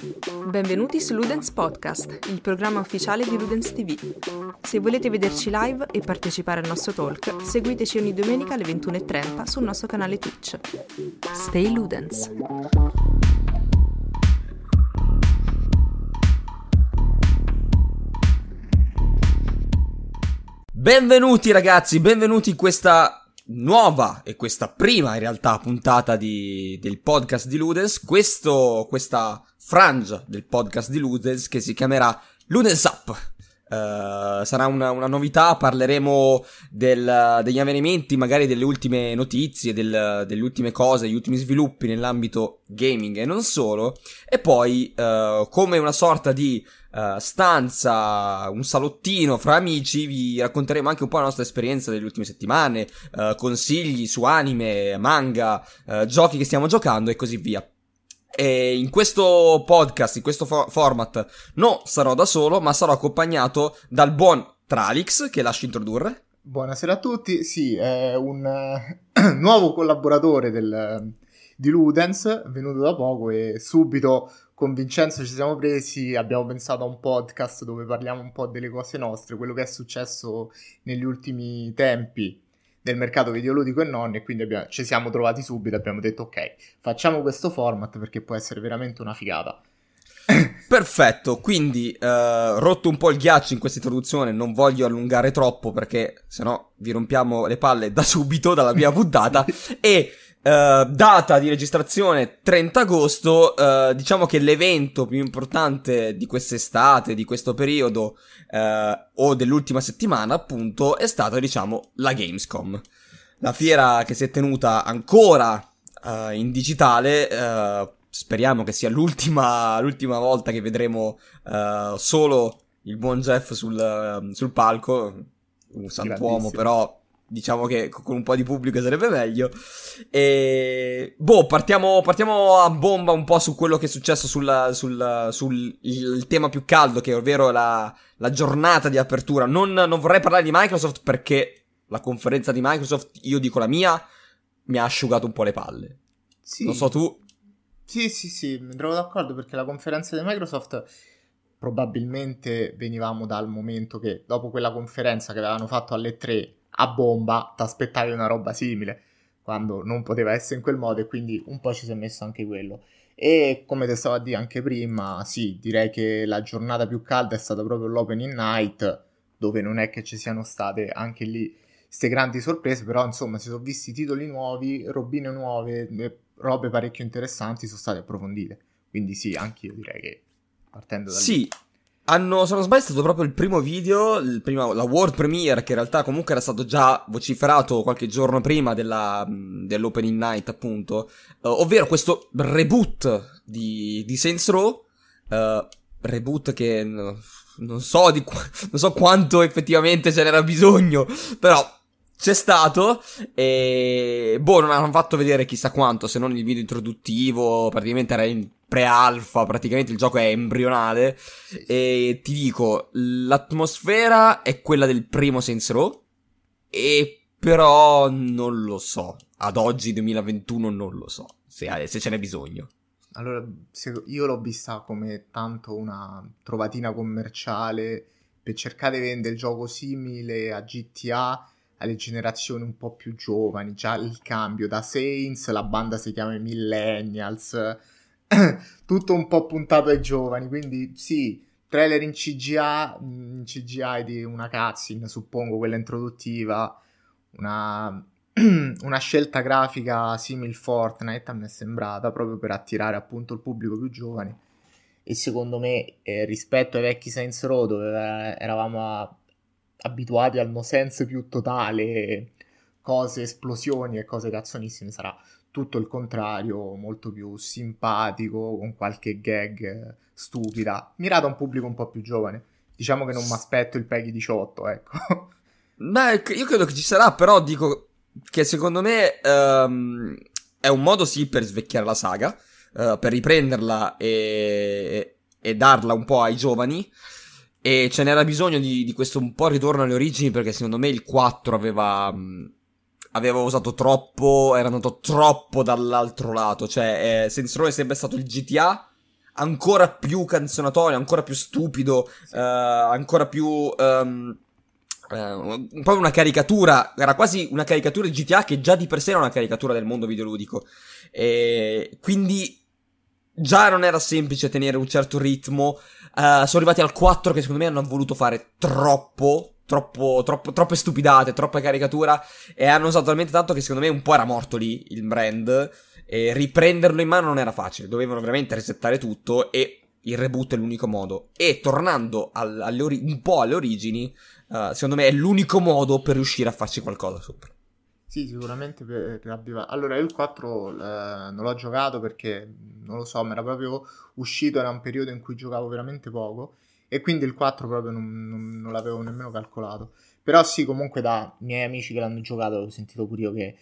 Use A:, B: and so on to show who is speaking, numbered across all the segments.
A: Benvenuti su Ludens Podcast, il programma ufficiale di Ludens TV. Se volete vederci live e partecipare al nostro talk, seguiteci ogni domenica alle 21.30 sul nostro canale Twitch. Stay Ludens!
B: Benvenuti ragazzi, benvenuti in questa nuova e questa prima in realtà puntata di, del podcast di Ludens, questo, questa frangia del podcast di Ludens che si chiamerà Ludens Up. Uh, sarà una, una, novità, parleremo del, degli avvenimenti, magari delle ultime notizie, del, delle ultime cose, degli ultimi sviluppi nell'ambito gaming e non solo, e poi uh, come una sorta di uh, stanza, un salottino fra amici, vi racconteremo anche un po' la nostra esperienza delle ultime settimane, consigli su anime, manga, giochi che stiamo giocando e così via. E in questo podcast, in questo fo- format, non sarò da solo, ma sarò accompagnato dal buon Tralix, che lascio introdurre.
C: Buonasera a tutti, sì, è un uh, nuovo collaboratore del, di Ludens, venuto da poco e subito con Vincenzo ci siamo presi, abbiamo pensato a un podcast dove parliamo un po' delle cose nostre, quello che è successo negli ultimi tempi del mercato videoludico e non e quindi abbiamo, ci siamo trovati subito e abbiamo detto ok, facciamo questo format perché può essere veramente una figata.
B: Perfetto, quindi uh, rotto un po' il ghiaccio in questa introduzione, non voglio allungare troppo perché sennò vi rompiamo le palle da subito, dalla prima puntata, e Uh, data di registrazione 30 agosto, uh, diciamo che l'evento più importante di quest'estate, di questo periodo, uh, o dell'ultima settimana, appunto, è stata, diciamo, la Gamescom. La fiera che si è tenuta ancora in digitale, speriamo che sia l'ultima, l'ultima volta che vedremo solo il buon Jeff sul, sul palco, un santuomo però diciamo che con un po' di pubblico sarebbe meglio. E boh, partiamo, partiamo a bomba un po' su quello che è successo sul, sul, sul il tema più caldo, che è ovvero la, la giornata di apertura. Non, non, vorrei parlare di Microsoft perché la conferenza di Microsoft, io dico la mia, mi ha asciugato un po' le palle. Sì. Non so tu.
C: Sì, sì, sì, mi trovo d'accordo perché la conferenza di Microsoft probabilmente venivamo dal momento che dopo quella conferenza che avevano fatto alle 3 a bomba ti aspettavi una roba simile quando non poteva essere in quel modo e quindi un po' ci si è messo anche quello. E come ti stavo a dire anche prima, sì, direi che la giornata più calda è stata proprio l'opening night, dove non è che ci siano state anche lì queste grandi sorprese, però insomma si sono visti titoli nuovi, robine nuove, robe parecchio interessanti sono state approfondite. Quindi sì, anche io direi che partendo da
B: sì. Hanno, se non sbaglio, è stato proprio il primo video, il primo, la World Premiere, che in realtà comunque era stato già vociferato qualche giorno prima della, dell'Opening Night, appunto. Uh, ovvero questo reboot di, di Saints Row. Uh, reboot che no, non, so di, non so quanto effettivamente ce n'era bisogno, però c'è stato e boh non hanno fatto vedere chissà quanto se non il video introduttivo praticamente era in pre-alfa, praticamente il gioco è embrionale. E ti dico, l'atmosfera è quella del primo Saints Row. E però non lo so. Ad oggi, 2021, non lo so. Se, se ce n'è bisogno.
C: Allora, io l'ho vista come tanto una trovatina commerciale per cercare di vendere il gioco simile a GTA alle generazioni un po' più giovani. Già il cambio da Saints, la banda si chiama Millennials tutto un po' puntato ai giovani, quindi sì, trailer in CGI, in CGI di una cutscene, suppongo quella introduttiva, una, una scelta grafica simile Fortnite, a me è sembrata, proprio per attirare appunto il pubblico più giovane. E secondo me, eh, rispetto ai vecchi Saints Row, dove eravamo a, abituati al no sense più totale, cose, esplosioni e cose cazzonissime, sarà tutto il contrario, molto più simpatico, con qualche gag stupida, mirato a un pubblico un po' più giovane. Diciamo che non mi aspetto il PEGI 18, ecco.
B: Beh, io credo che ci sarà, però dico che secondo me um, è un modo sì per svecchiare la saga, uh, per riprenderla e, e, darla un po' ai giovani. E ce n'era bisogno di, di, questo un po' ritorno alle origini perché secondo me il 4 aveva... Um, aveva usato troppo, era andato troppo dall'altro lato. Cioè, eh, Saints è sempre stato il GTA ancora più canzonatorio, ancora più stupido, sì. uh, ancora più... Um, un po' una caricatura, era quasi una caricatura di GTA che già di per sé era una caricatura del mondo videoludico. E quindi già non era semplice tenere un certo ritmo. Uh, sono arrivati al 4 che secondo me hanno voluto fare troppo, troppo, troppo, troppe stupidate, troppa caricatura e hanno usato talmente tanto che secondo me un po' era morto lì il brand e riprenderlo in mano non era facile, dovevano veramente resettare tutto e il reboot è l'unico modo. E tornando al, ori- un po' alle origini, uh, secondo me è l'unico modo per riuscire a farci qualcosa sopra.
C: Sì, sicuramente per riavvivare. Allora, io il 4 eh, non l'ho giocato perché, non lo so, mi era proprio uscito, era un periodo in cui giocavo veramente poco e quindi il 4 proprio non, non, non l'avevo nemmeno calcolato. Però sì, comunque da miei amici che l'hanno giocato ho sentito pure io che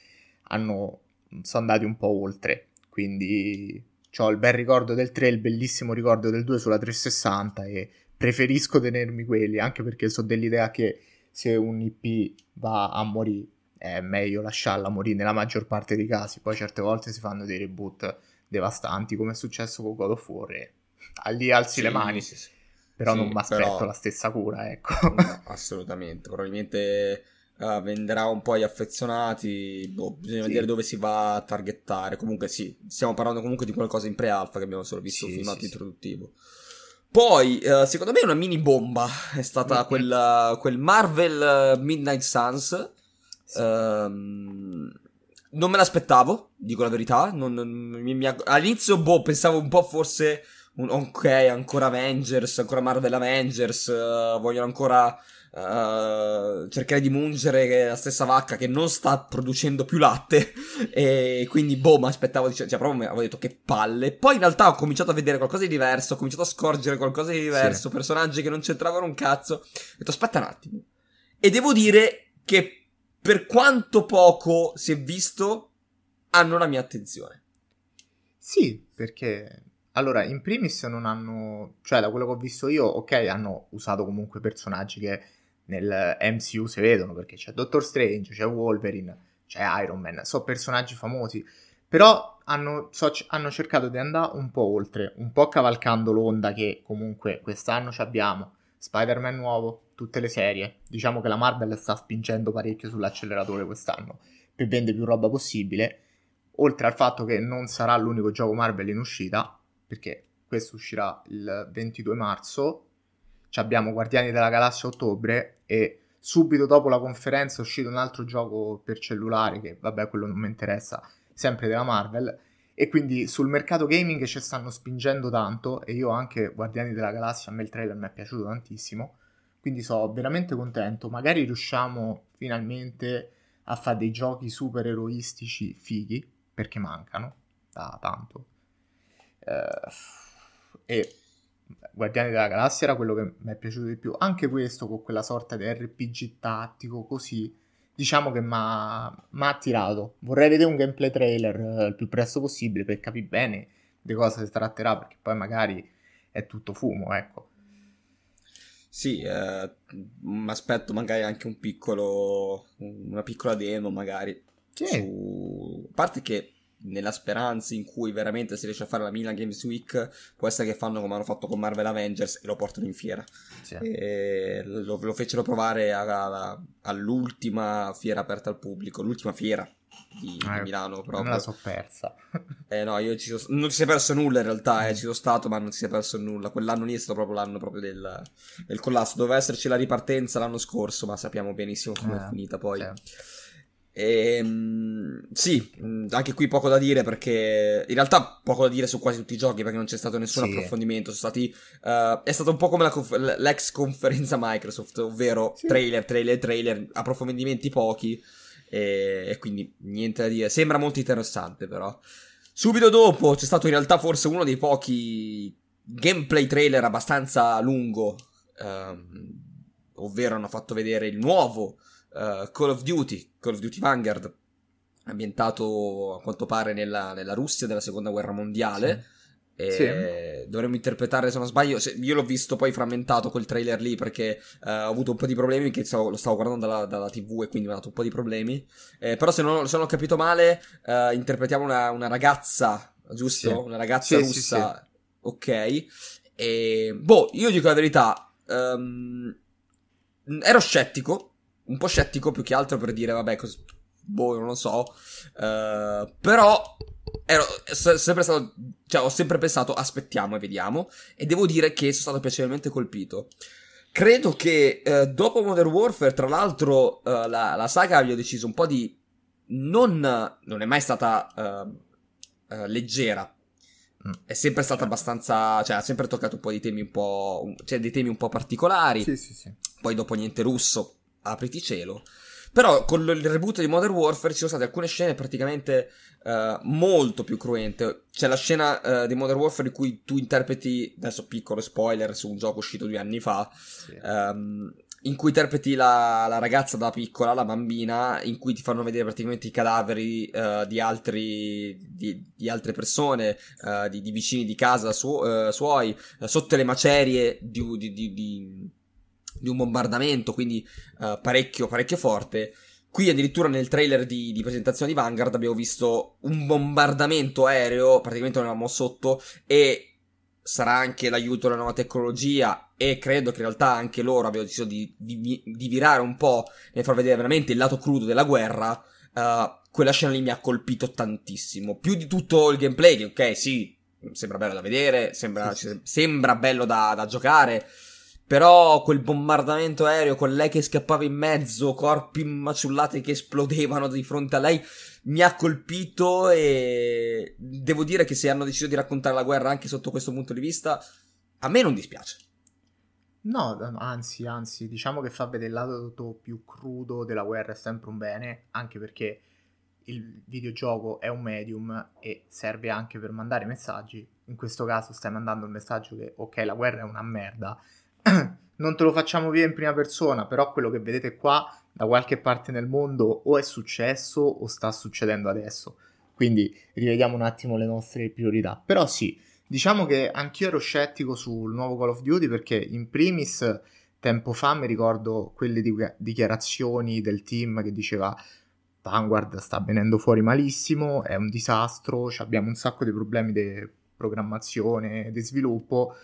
C: hanno, sono andati un po' oltre, quindi ho il bel ricordo del 3, il bellissimo ricordo del 2 sulla 360 e preferisco tenermi quelli, anche perché so dell'idea che se un IP va a morire è meglio lasciarla morire nella maggior parte dei casi, poi certe volte si fanno dei reboot devastanti come è successo con God of War e lì alzi sì, le mani, sì, sì. Però non mi aspetto però... la stessa cura, ecco.
B: No, assolutamente, probabilmente uh, venderà un po' agli affezionati, boh, bisogna sì. vedere dove si va a targettare. Comunque sì, stiamo parlando comunque di qualcosa in pre-alpha che abbiamo solo visto sì, il filmato sì, introduttivo. Poi, uh, secondo me una mini bomba è stata mm-hmm. quella, quel Marvel Midnight Suns. Um, non me l'aspettavo, dico la verità. Non, non, mi, mi, all'inizio, boh, pensavo un po' forse. Un, ok, ancora Avengers, ancora Marvel Avengers. Uh, vogliono ancora Uh, cercare di mungere la stessa vacca che non sta producendo più latte e quindi boh mi aspettavo cioè proprio avevo detto che palle poi in realtà ho cominciato a vedere qualcosa di diverso ho cominciato a scorgere qualcosa di diverso sì. personaggi che non c'entravano un cazzo ho detto aspetta un attimo e devo dire che per quanto poco si è visto hanno la mia attenzione
C: sì perché allora, in primis non hanno, cioè da quello che ho visto io, ok, hanno usato comunque personaggi che nel MCU si vedono perché c'è Doctor Strange, c'è Wolverine, c'è Iron Man, sono personaggi famosi, però hanno, so, hanno cercato di andare un po' oltre, un po' cavalcando l'onda che comunque quest'anno abbiamo, Spider-Man nuovo, tutte le serie, diciamo che la Marvel sta spingendo parecchio sull'acceleratore quest'anno per vendere più roba possibile, oltre al fatto che non sarà l'unico gioco Marvel in uscita, perché questo uscirà il 22 marzo, abbiamo Guardiani della Galassia a ottobre e subito dopo la conferenza è uscito un altro gioco per cellulare che vabbè quello non mi interessa, sempre della Marvel. E quindi sul mercato gaming ci stanno spingendo tanto e io anche Guardiani della Galassia a me il trailer mi è piaciuto tantissimo quindi sono veramente contento. Magari riusciamo finalmente a fare dei giochi super eroistici fighi perché mancano da tanto e Guardiani della Galassia era quello che mi è piaciuto di più. Anche questo con quella sorta di RPG tattico così, diciamo che mi ha attirato. Vorrei vedere un gameplay trailer eh, il più presto possibile per capire bene di cosa si tratterà, perché poi magari è tutto fumo, ecco.
B: Sì, eh, mi aspetto magari anche un piccolo, una piccola demo magari. Sì. Su... A parte che nella speranza in cui veramente si riesce a fare la Milan Games Week, può essere che fanno come hanno fatto con Marvel Avengers e lo portano in fiera. Sì. Lo, lo, fecero provare a, a, all'ultima fiera aperta al pubblico, l'ultima fiera di, eh, Milano proprio.
C: Me la so persa.
B: eh no, io ci sono, non ci si è perso nulla in realtà, eh, ci sono stato ma non si è perso nulla. Quell'anno lì è stato proprio l'anno proprio del, del collasso. Doveva esserci la ripartenza l'anno scorso, ma sappiamo benissimo come eh, è finita poi. Sì. E, ehm, sì, anche qui poco da dire perché in realtà poco da dire su quasi tutti i giochi perché non c'è stato nessun sì. approfondimento. Sono stati, uh, è stato un po' come la conf- l'ex conferenza Microsoft, ovvero sì. trailer, trailer, trailer, approfondimenti pochi e, e, quindi niente da dire. Sembra molto interessante però. Subito dopo c'è stato in realtà forse uno dei pochi gameplay trailer abbastanza lungo, um, ovvero hanno fatto vedere il nuovo uh, Call of Duty, Call of Duty Vanguard, ambientato a quanto pare nella, nella Russia della seconda guerra mondiale. Sì. E sì. dovremmo interpretare se non sbaglio se, io l'ho visto poi frammentato quel trailer lì perché uh, ho avuto un po' di problemi che stavo, lo stavo guardando dalla, dalla, tv e quindi mi ha dato un po' di problemi eh, però se non, se non, ho capito male uh, interpretiamo una, una ragazza giusto? Sì. una ragazza russa ok? E, boh, io dico la verità, um, ero scettico, un po' scettico più che altro per dire, vabbè, cos- boh, non lo so, uh, però ero sempre stato, cioè ho sempre pensato, aspettiamo e vediamo, e devo dire che sono stato piacevolmente colpito. Credo che uh, dopo Modern Warfare, tra l'altro, uh, la, la, saga abbia deciso un po' di non, non è mai stata leggera, mm. è sempre stata abbastanza. Cioè, ha sempre toccato un po' di temi un po'. Cioè, dei temi un po' particolari.
C: Sì, sì, sì.
B: Poi, dopo niente russo, apriti cielo. Però con il reboot di Modern Warfare ci sono state alcune scene praticamente uh, molto più cruente. C'è la scena uh, di Modern Warfare in cui tu interpreti, adesso piccolo spoiler su un gioco uscito due anni fa, sì. um, in cui interpreti la, la, ragazza da piccola, la bambina, in cui ti fanno vedere praticamente i cadaveri uh, di, altri, di, di, altre persone, di, di, vicini di casa su, suoi, sotto le macerie di, di un bombardamento, quindi uh, parecchio, parecchio forte. Qui addirittura nel trailer di, di, presentazione di Vanguard abbiamo visto un bombardamento aereo, praticamente non eravamo sotto, e sarà anche l'aiuto della nuova tecnologia e credo che in realtà anche loro abbiano deciso di, di, di virare un po' e far vedere veramente il lato crudo della guerra. Uh, quella scena lì mi ha colpito tantissimo, più di tutto il gameplay, che ok, sì, sembra bello da vedere, sembra, sembra bello da, da giocare, però quel bombardamento aereo con lei che scappava in mezzo, corpi maciullati che esplodevano di fronte a lei, mi ha colpito e devo dire che se hanno deciso di raccontare la guerra anche sotto questo punto di vista, a me non dispiace.
C: No, anzi, anzi, diciamo che fa vedere il lato più crudo della guerra è sempre un bene, anche perché il videogioco è un medium e serve anche per mandare messaggi. In questo caso stai mandando il messaggio che ok, la guerra è una merda, non te lo facciamo via in prima persona, però quello che vedete qua da qualche parte nel mondo o è successo o sta succedendo adesso. Quindi rivediamo un attimo le nostre priorità. Però sì, diciamo che anch'io ero scettico sul nuovo Call of Duty perché in primis tempo fa mi ricordo quelle di- dichiarazioni del team che diceva Vanguard sta venendo fuori malissimo, è un disastro, abbiamo un sacco di problemi di programmazione, di sviluppo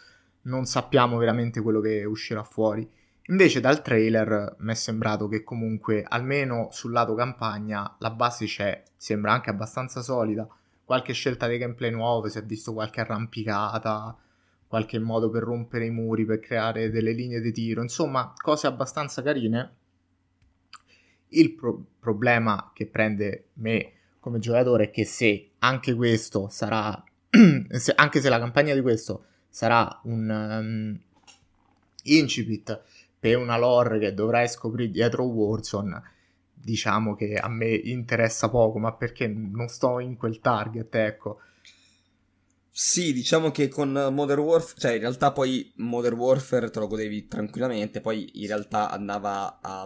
C: non sappiamo veramente quello che uscirà fuori. Invece dal trailer mi è sembrato che comunque almeno sul lato campagna la base c'è, sembra anche abbastanza solida, qualche scelta di gameplay nuovo, si è visto qualche arrampicata, qualche modo per rompere i muri, per creare delle linee di tiro, insomma cose abbastanza carine. Il pro- problema che prende me come giocatore è che se anche questo sarà, se, anche se la campagna di questo sarà un um, incipit per una lore che dovrai scoprire dietro Warzone, diciamo che a me interessa poco, ma perché non sto in quel target, ecco.
B: Sì, diciamo che con Modern Warfare, cioè in realtà poi Modern Warfare te lo godevi tranquillamente, poi in realtà andava a,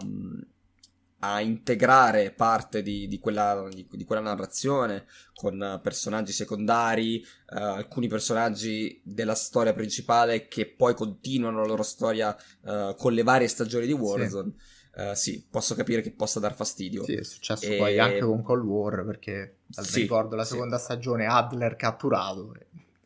B: a integrare parte di, di, quella, di, di, quella, narrazione con personaggi secondari, uh, alcuni personaggi della storia principale che poi continuano la loro storia uh, con le varie stagioni di Warzone. Sì. Uh, sì, posso capire che possa dar fastidio.
C: Sì, è successo e... poi anche con Cold War perché sì, ricordo la seconda sì. stagione Adler catturato.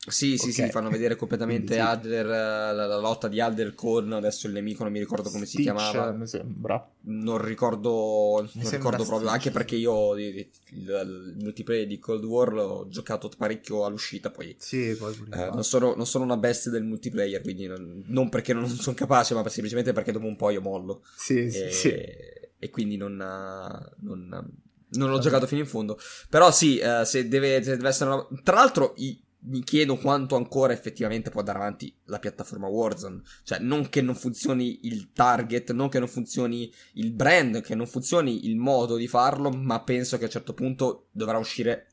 B: Sì, sì, okay. sì, fanno vedere completamente Quindi, Adler, la, la, lotta di Adler con adesso il nemico, non mi ricordo come Stitch, si chiamava.
C: Mi sembra.
B: Non ricordo, mi non ricordo proprio, anche perché io il, il, multiplayer di Cold War l'ho giocato parecchio all'uscita, poi,
C: sì, poi
B: eh, non, sono, non, sono, una bestia del multiplayer, quindi non, non perché non sono capace, ma semplicemente perché dopo un po' io mollo.
C: Sì, e, sì, sì.
B: E quindi non... non non l'ho giocato fino in fondo. Però sì, uh, se, deve, se, deve, essere una... Tra l'altro, i, mi chiedo quanto ancora effettivamente può andare avanti la piattaforma Warzone. Cioè, non che non funzioni il target, non che non funzioni il brand, che non funzioni il modo di farlo, ma penso che a un certo punto dovrà uscire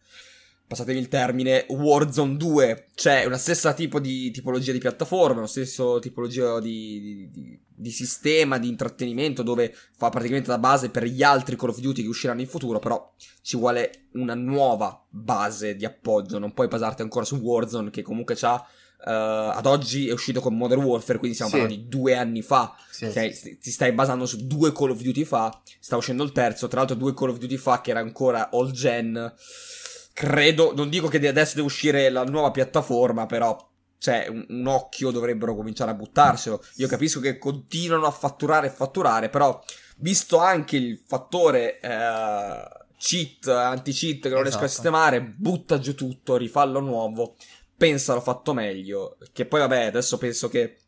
B: passatemi il termine, Warzone 2, cioè una stessa tipo di tipologia di piattaforma, lo stesso tipologia di, di, di, sistema, di intrattenimento, dove fa praticamente la base per gli altri Call of Duty che usciranno in futuro, però ci vuole una nuova base di appoggio, non puoi basarti ancora su Warzone che comunque c'ha... Uh, ad oggi è uscito con Modern Warfare, quindi stiamo sì. parlando di due anni fa. Sì, okay? sì. Ti stai basando su due Call of Duty fa. Sta uscendo il terzo, tra l'altro, due Call of Duty fa che era ancora all gen credo, non dico che adesso deve uscire la nuova piattaforma, però cioè, un, un, occhio dovrebbero cominciare a buttarselo. Io capisco che continuano a fatturare e fatturare, però, visto anche il fattore eh, cheat, anti-cheat che non esatto. riesco a esatto. sistemare, butta giù tutto, rifallo nuovo, pensalo fatto meglio. Che poi, vabbè, adesso penso che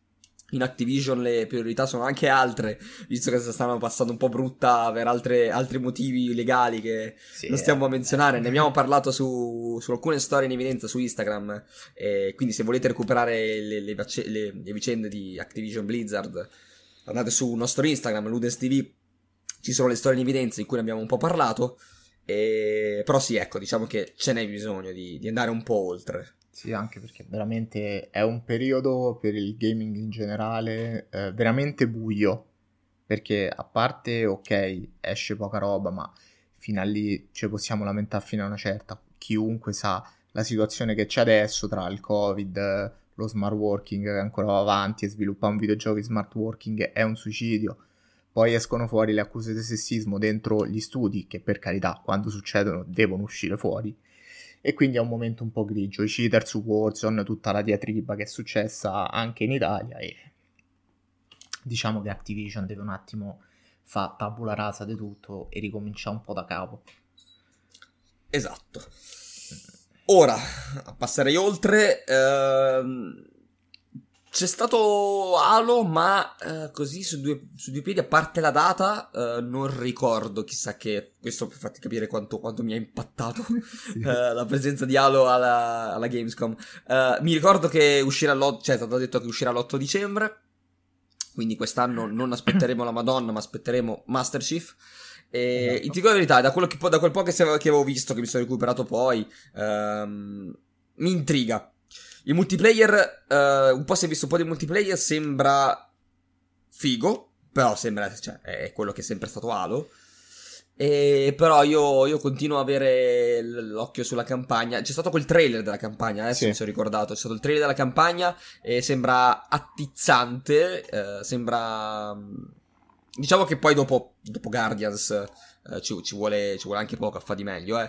B: in Activision le priorità sono anche altre, visto che stanno passando un po' brutta per altre, altri motivi legali che sì, non stiamo a eh. menzionare. Ne abbiamo parlato su, su, alcune storie in evidenza su Instagram. E quindi, se volete recuperare le, le, le, le vicende di Activision Blizzard, andate sul nostro Instagram, Ludens TV. Ci sono le storie in evidenza in cui ne abbiamo un po' parlato. E... Però sì, ecco, diciamo che ce n'è bisogno di, di andare un po' oltre.
C: Sì, anche perché veramente è un periodo per il gaming in generale eh, veramente buio. Perché a parte, ok, esce poca roba, ma fino a lì ci possiamo lamentare fino a una certa. Chiunque sa la situazione che c'è adesso tra il Covid, lo smart working che ancora va avanti e sviluppare un videogioco di smart working è un suicidio. Poi escono fuori le accuse di sessismo dentro gli studi, che per carità, quando succedono, devono uscire fuori e quindi è un momento un po' grigio. I cheater su Warzone, tutta la diatriba che è successa anche in Italia e diciamo che Activision deve un attimo fare tabula rasa di tutto e ricominciare un po' da capo.
B: Esatto. Ora, passerei oltre. Ehm c'è stato Halo, ma eh, così su due, su due, piedi, a parte la data, eh, non ricordo chissà che. Questo per farti capire quanto, quanto mi ha impattato sì. eh, la presenza di Halo alla, alla Gamescom. Eh, mi ricordo che uscirà l'8, cioè è stato detto che uscirà l'8 dicembre. Quindi quest'anno non aspetteremo la Madonna, ma aspetteremo Master Chief. E esatto. ti dico la verità, da, quello che, da quel po' che, avevo visto, che mi sono recuperato poi, ehm, mi intriga il multiplayer, uh, un po' si è visto un po' di multiplayer, sembra figo, però sembra, cioè, è quello che è sempre stato Halo. E però io, io, continuo a avere l'occhio sulla campagna. C'è stato quel trailer della campagna, adesso sì. mi sono ricordato. C'è stato il trailer della campagna e sembra attizzante. Eh, sembra. Diciamo che poi dopo, dopo Guardians eh, ci, ci, vuole, ci, vuole, anche poco a fare di meglio, eh.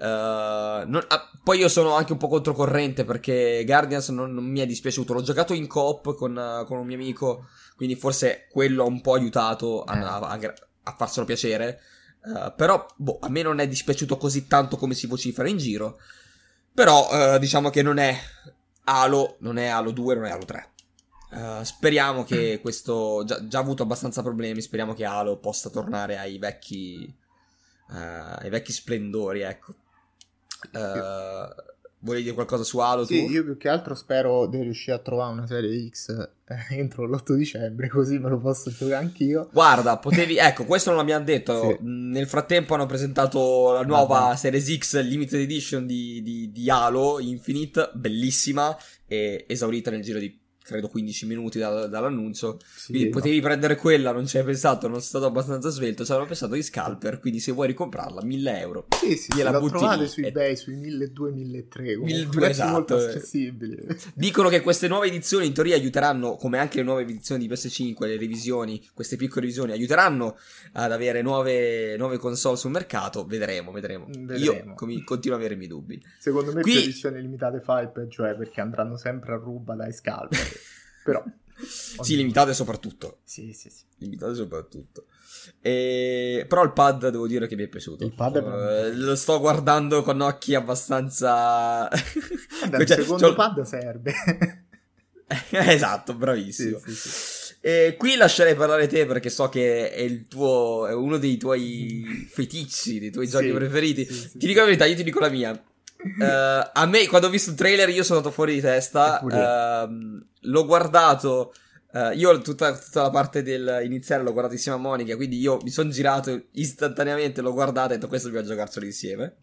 B: Uh, non, ah, poi io sono anche un po' controcorrente perché Guardians non, non mi è dispiaciuto. L'ho giocato in coop con, uh, con, un mio amico, quindi forse quello ha un po' aiutato a, a, a, a farselo piacere. Uh, però, boh, a me non è dispiaciuto così tanto come si vocifera in giro. Però, diciamo che non è Halo, non è Halo 2, non è Halo 3. speriamo che questo. Già, già avuto abbastanza problemi. Speriamo che Halo possa tornare ai vecchi. ai vecchi splendori, ecco. Uh, volevi dire qualcosa su Halo?
C: Sì,
B: tu?
C: io più che altro spero di riuscire a trovare una serie X eh, entro l'8 dicembre, così me lo posso giocare anch'io.
B: Guarda, potevi, ecco, questo non l'abbiamo detto. Sì. Nel frattempo hanno presentato la nuova ah, Series X Limited Edition di, di, di Halo Infinite, bellissima e esaurita nel giro di credo 15 minuti da, dall'annuncio. Sì, quindi no. potevi prendere quella, non ci hai pensato, non sei stato abbastanza svelto. Ci avevo pensato di scalper. Quindi se vuoi ricomprarla, 1000 euro.
C: Sì, sì, gliela la trovate su eBay sui 1200-1300. 1200 esatto. molto accessibili.
B: Dicono che queste nuove edizioni in teoria aiuteranno, come anche le nuove edizioni di PS5, le revisioni, queste piccole revisioni, aiuteranno ad avere nuove, nuove console sul mercato. Vedremo, vedremo. vedremo. Io com- continuo a avere i miei dubbi.
C: Secondo me Qui... più edizioni limitate fa il peggio è perché andranno sempre a ruba dai scalper. Però...
B: sì, limitate soprattutto.
C: Sì, sì, sì.
B: Limitate soprattutto. E... Però il pad devo dire che mi è piaciuto.
C: Il pad è
B: uh, Lo sto guardando con occhi abbastanza...
C: Vabbè, cioè, il secondo cioè... pad serve.
B: esatto, bravissimo.
C: Sì, sì, sì.
B: E qui lascerei parlare te perché so che è il tuo è uno dei tuoi feticci, dei tuoi giochi preferiti. ti dico la verità, io ti dico la mia. Uh, a me, quando ho visto il trailer, io sono andato fuori di testa. Uh, l'ho guardato. Uh, io tutta, tutta, la parte del iniziale l'ho guardato insieme a Monica. Quindi io mi sono girato istantaneamente, l'ho guardato e ho detto: Questo dobbiamo giocarselo insieme.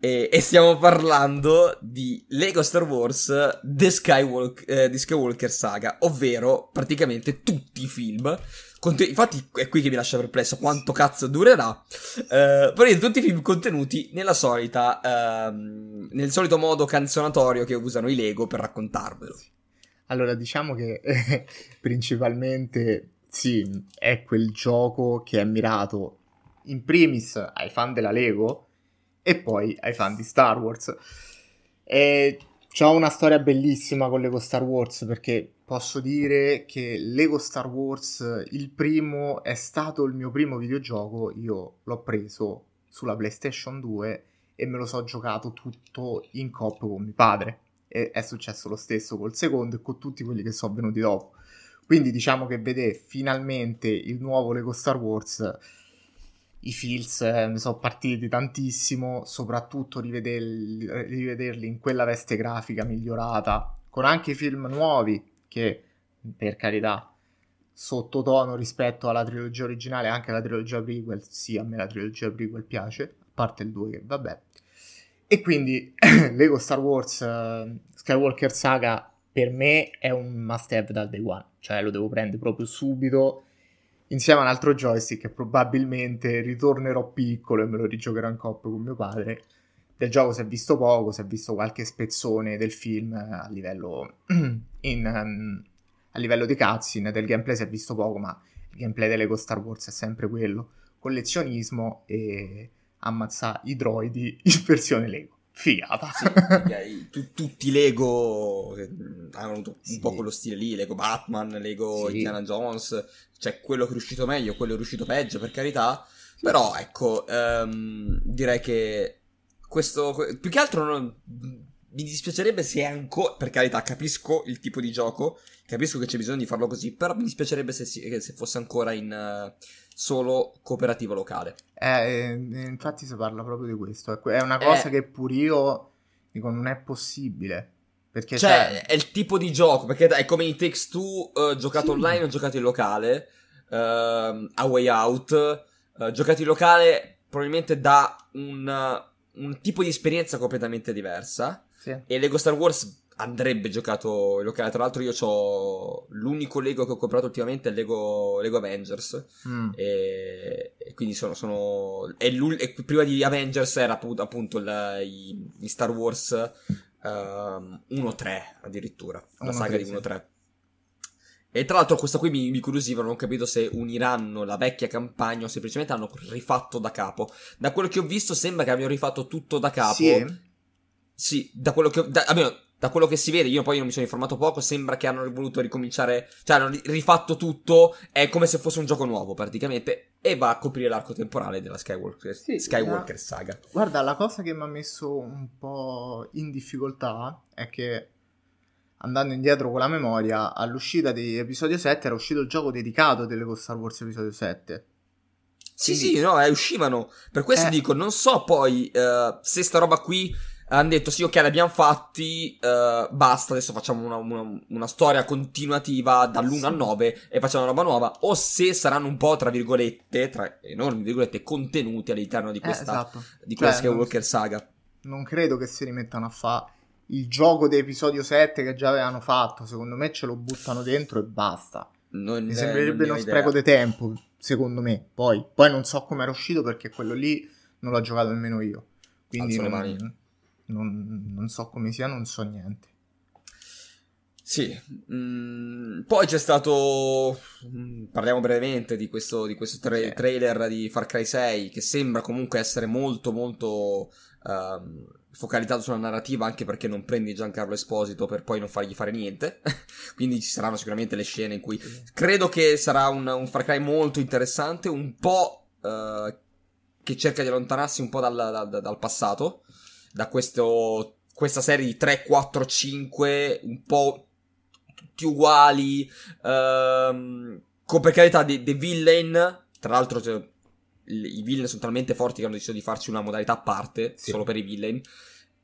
B: E, e, stiamo parlando di Lego Star Wars The Skywalker, eh, The Skywalker Saga, ovvero praticamente tutti i film Conten- infatti è qui che mi lascia perplesso quanto cazzo durerà. Uh, però tutti i film contenuti nella solita, uh, nel solito modo canzonatorio che usano i Lego per raccontarvelo.
C: Allora, diciamo che eh, principalmente sì, è quel gioco che è mirato in primis ai fan della Lego e poi ai fan di Star Wars. E C'ho una storia bellissima con Lego Star Wars perché posso dire che Lego Star Wars, il primo, è stato il mio primo videogioco. Io l'ho preso sulla PlayStation 2 e me lo so giocato tutto in coppia con mio padre. E è successo lo stesso col secondo e con tutti quelli che sono venuti dopo. Quindi diciamo che vedere finalmente il nuovo Lego Star Wars i feels eh, sono partiti tantissimo, soprattutto rivederli, rivederli in quella veste grafica migliorata, con anche i film nuovi che, per carità, sottotono rispetto alla trilogia originale, anche la trilogia prequel, sì, a me la trilogia prequel piace, a parte il 2 che vabbè. E quindi Lego Star Wars uh, Skywalker Saga per me è un must have dal day one, cioè lo devo prendere proprio subito insieme a un altro joystick che probabilmente ritornerò piccolo e me lo rigiocherò in coppia con mio padre. Del gioco si è visto poco, si è visto qualche spezzone del film a livello, in, um, a livello di cutscene, del gameplay si è visto poco, ma il gameplay delle Lego Star Wars è sempre quello, collezionismo e ammazzare i droidi in versione Lego. Figata.
B: Sì, tu, tutti Lego hanno avuto un sì. po' quello stile lì, Lego Batman, Lego sì. Indiana Jones, cioè quello che è riuscito meglio, quello è riuscito peggio, per carità. Però ecco, um, direi che questo, più che altro non, mi dispiacerebbe se ancora, per carità, capisco il tipo di gioco, capisco che c'è bisogno di farlo così, però mi dispiacerebbe se, se fosse ancora in uh, solo cooperativa locale.
C: Eh, infatti si parla proprio di questo, è una cosa eh, che pure io dico non è possibile. Perché
B: cioè, cioè, è il tipo di gioco, perché è come in Takes Two, uh, giocato sì. online o giocato in locale, uh, a Way Out, uh, giocato in locale probabilmente dà un, un tipo di esperienza completamente diversa. Sì. E Lego Star Wars andrebbe giocato in locale. Tra l'altro, io ho l'unico Lego che ho comprato ultimamente è Lego, Lego Avengers. Mm. E, e, quindi sono. sono e, e, prima di Avengers era appunto, il, i, i, Star Wars um, ehm, 1-3 addirittura. La saga di 1-3. E tra l'altro questa qui mi, mi curiosiva, non ho capito se uniranno la vecchia campagna o semplicemente hanno rifatto da capo. Da quello che ho visto sembra che abbiano rifatto tutto da capo. Sì. Sì, da quello che ho... Da, almeno, da quello che si vede, io poi non mi sono informato poco, sembra che hanno voluto ricominciare, cioè hanno rifatto tutto, è come se fosse un gioco nuovo praticamente, e va a coprire l'arco temporale della Skywalker, sì, Skywalker la... saga.
C: Guarda, la cosa che mi ha messo un po' in difficoltà è che andando indietro con la memoria, all'uscita di episodio 7 era uscito il gioco dedicato delle Star Wars episodio 7.
B: Sì, Quindi... sì, no, eh, uscivano. Per questo eh... dico, non so poi uh, se sta roba qui hanno detto sì ok l'abbiamo fatti uh, basta adesso facciamo una, una, una storia continuativa dall'1 sì. al 9 e facciamo una roba nuova. O se saranno un po' tra virgolette tra enormi virgolette contenuti all'interno di eh, questa eh, esatto. di questa cioè, Skywalker non, saga.
C: non credo che si rimettano a fare il gioco di episodio 7 che già avevano fatto secondo me ce lo buttano dentro e basta. Non, mi sembrerebbe uno spreco di tempo secondo me poi, poi non so come era uscito perché quello lì non l'ho giocato nemmeno io. Quindi non, non, non so come sia, non so niente.
B: Sì, mm, poi c'è stato. Mm, parliamo brevemente di questo, di questo tra- trailer di Far Cry 6 che sembra comunque essere molto, molto um, focalizzato sulla narrativa, anche perché non prendi Giancarlo Esposito per poi non fargli fare niente. Quindi ci saranno sicuramente le scene in cui credo che sarà un, un Far Cry molto interessante, un po' uh, che cerca di allontanarsi un po' dal, dal, dal passato da questo, questa serie di 3, 4, 5, un po' tutti uguali, ehm, con per carità dei, dei villain, tra l'altro cioè, i villain sono talmente forti che hanno deciso di farci una modalità a parte, sì. solo per i villain.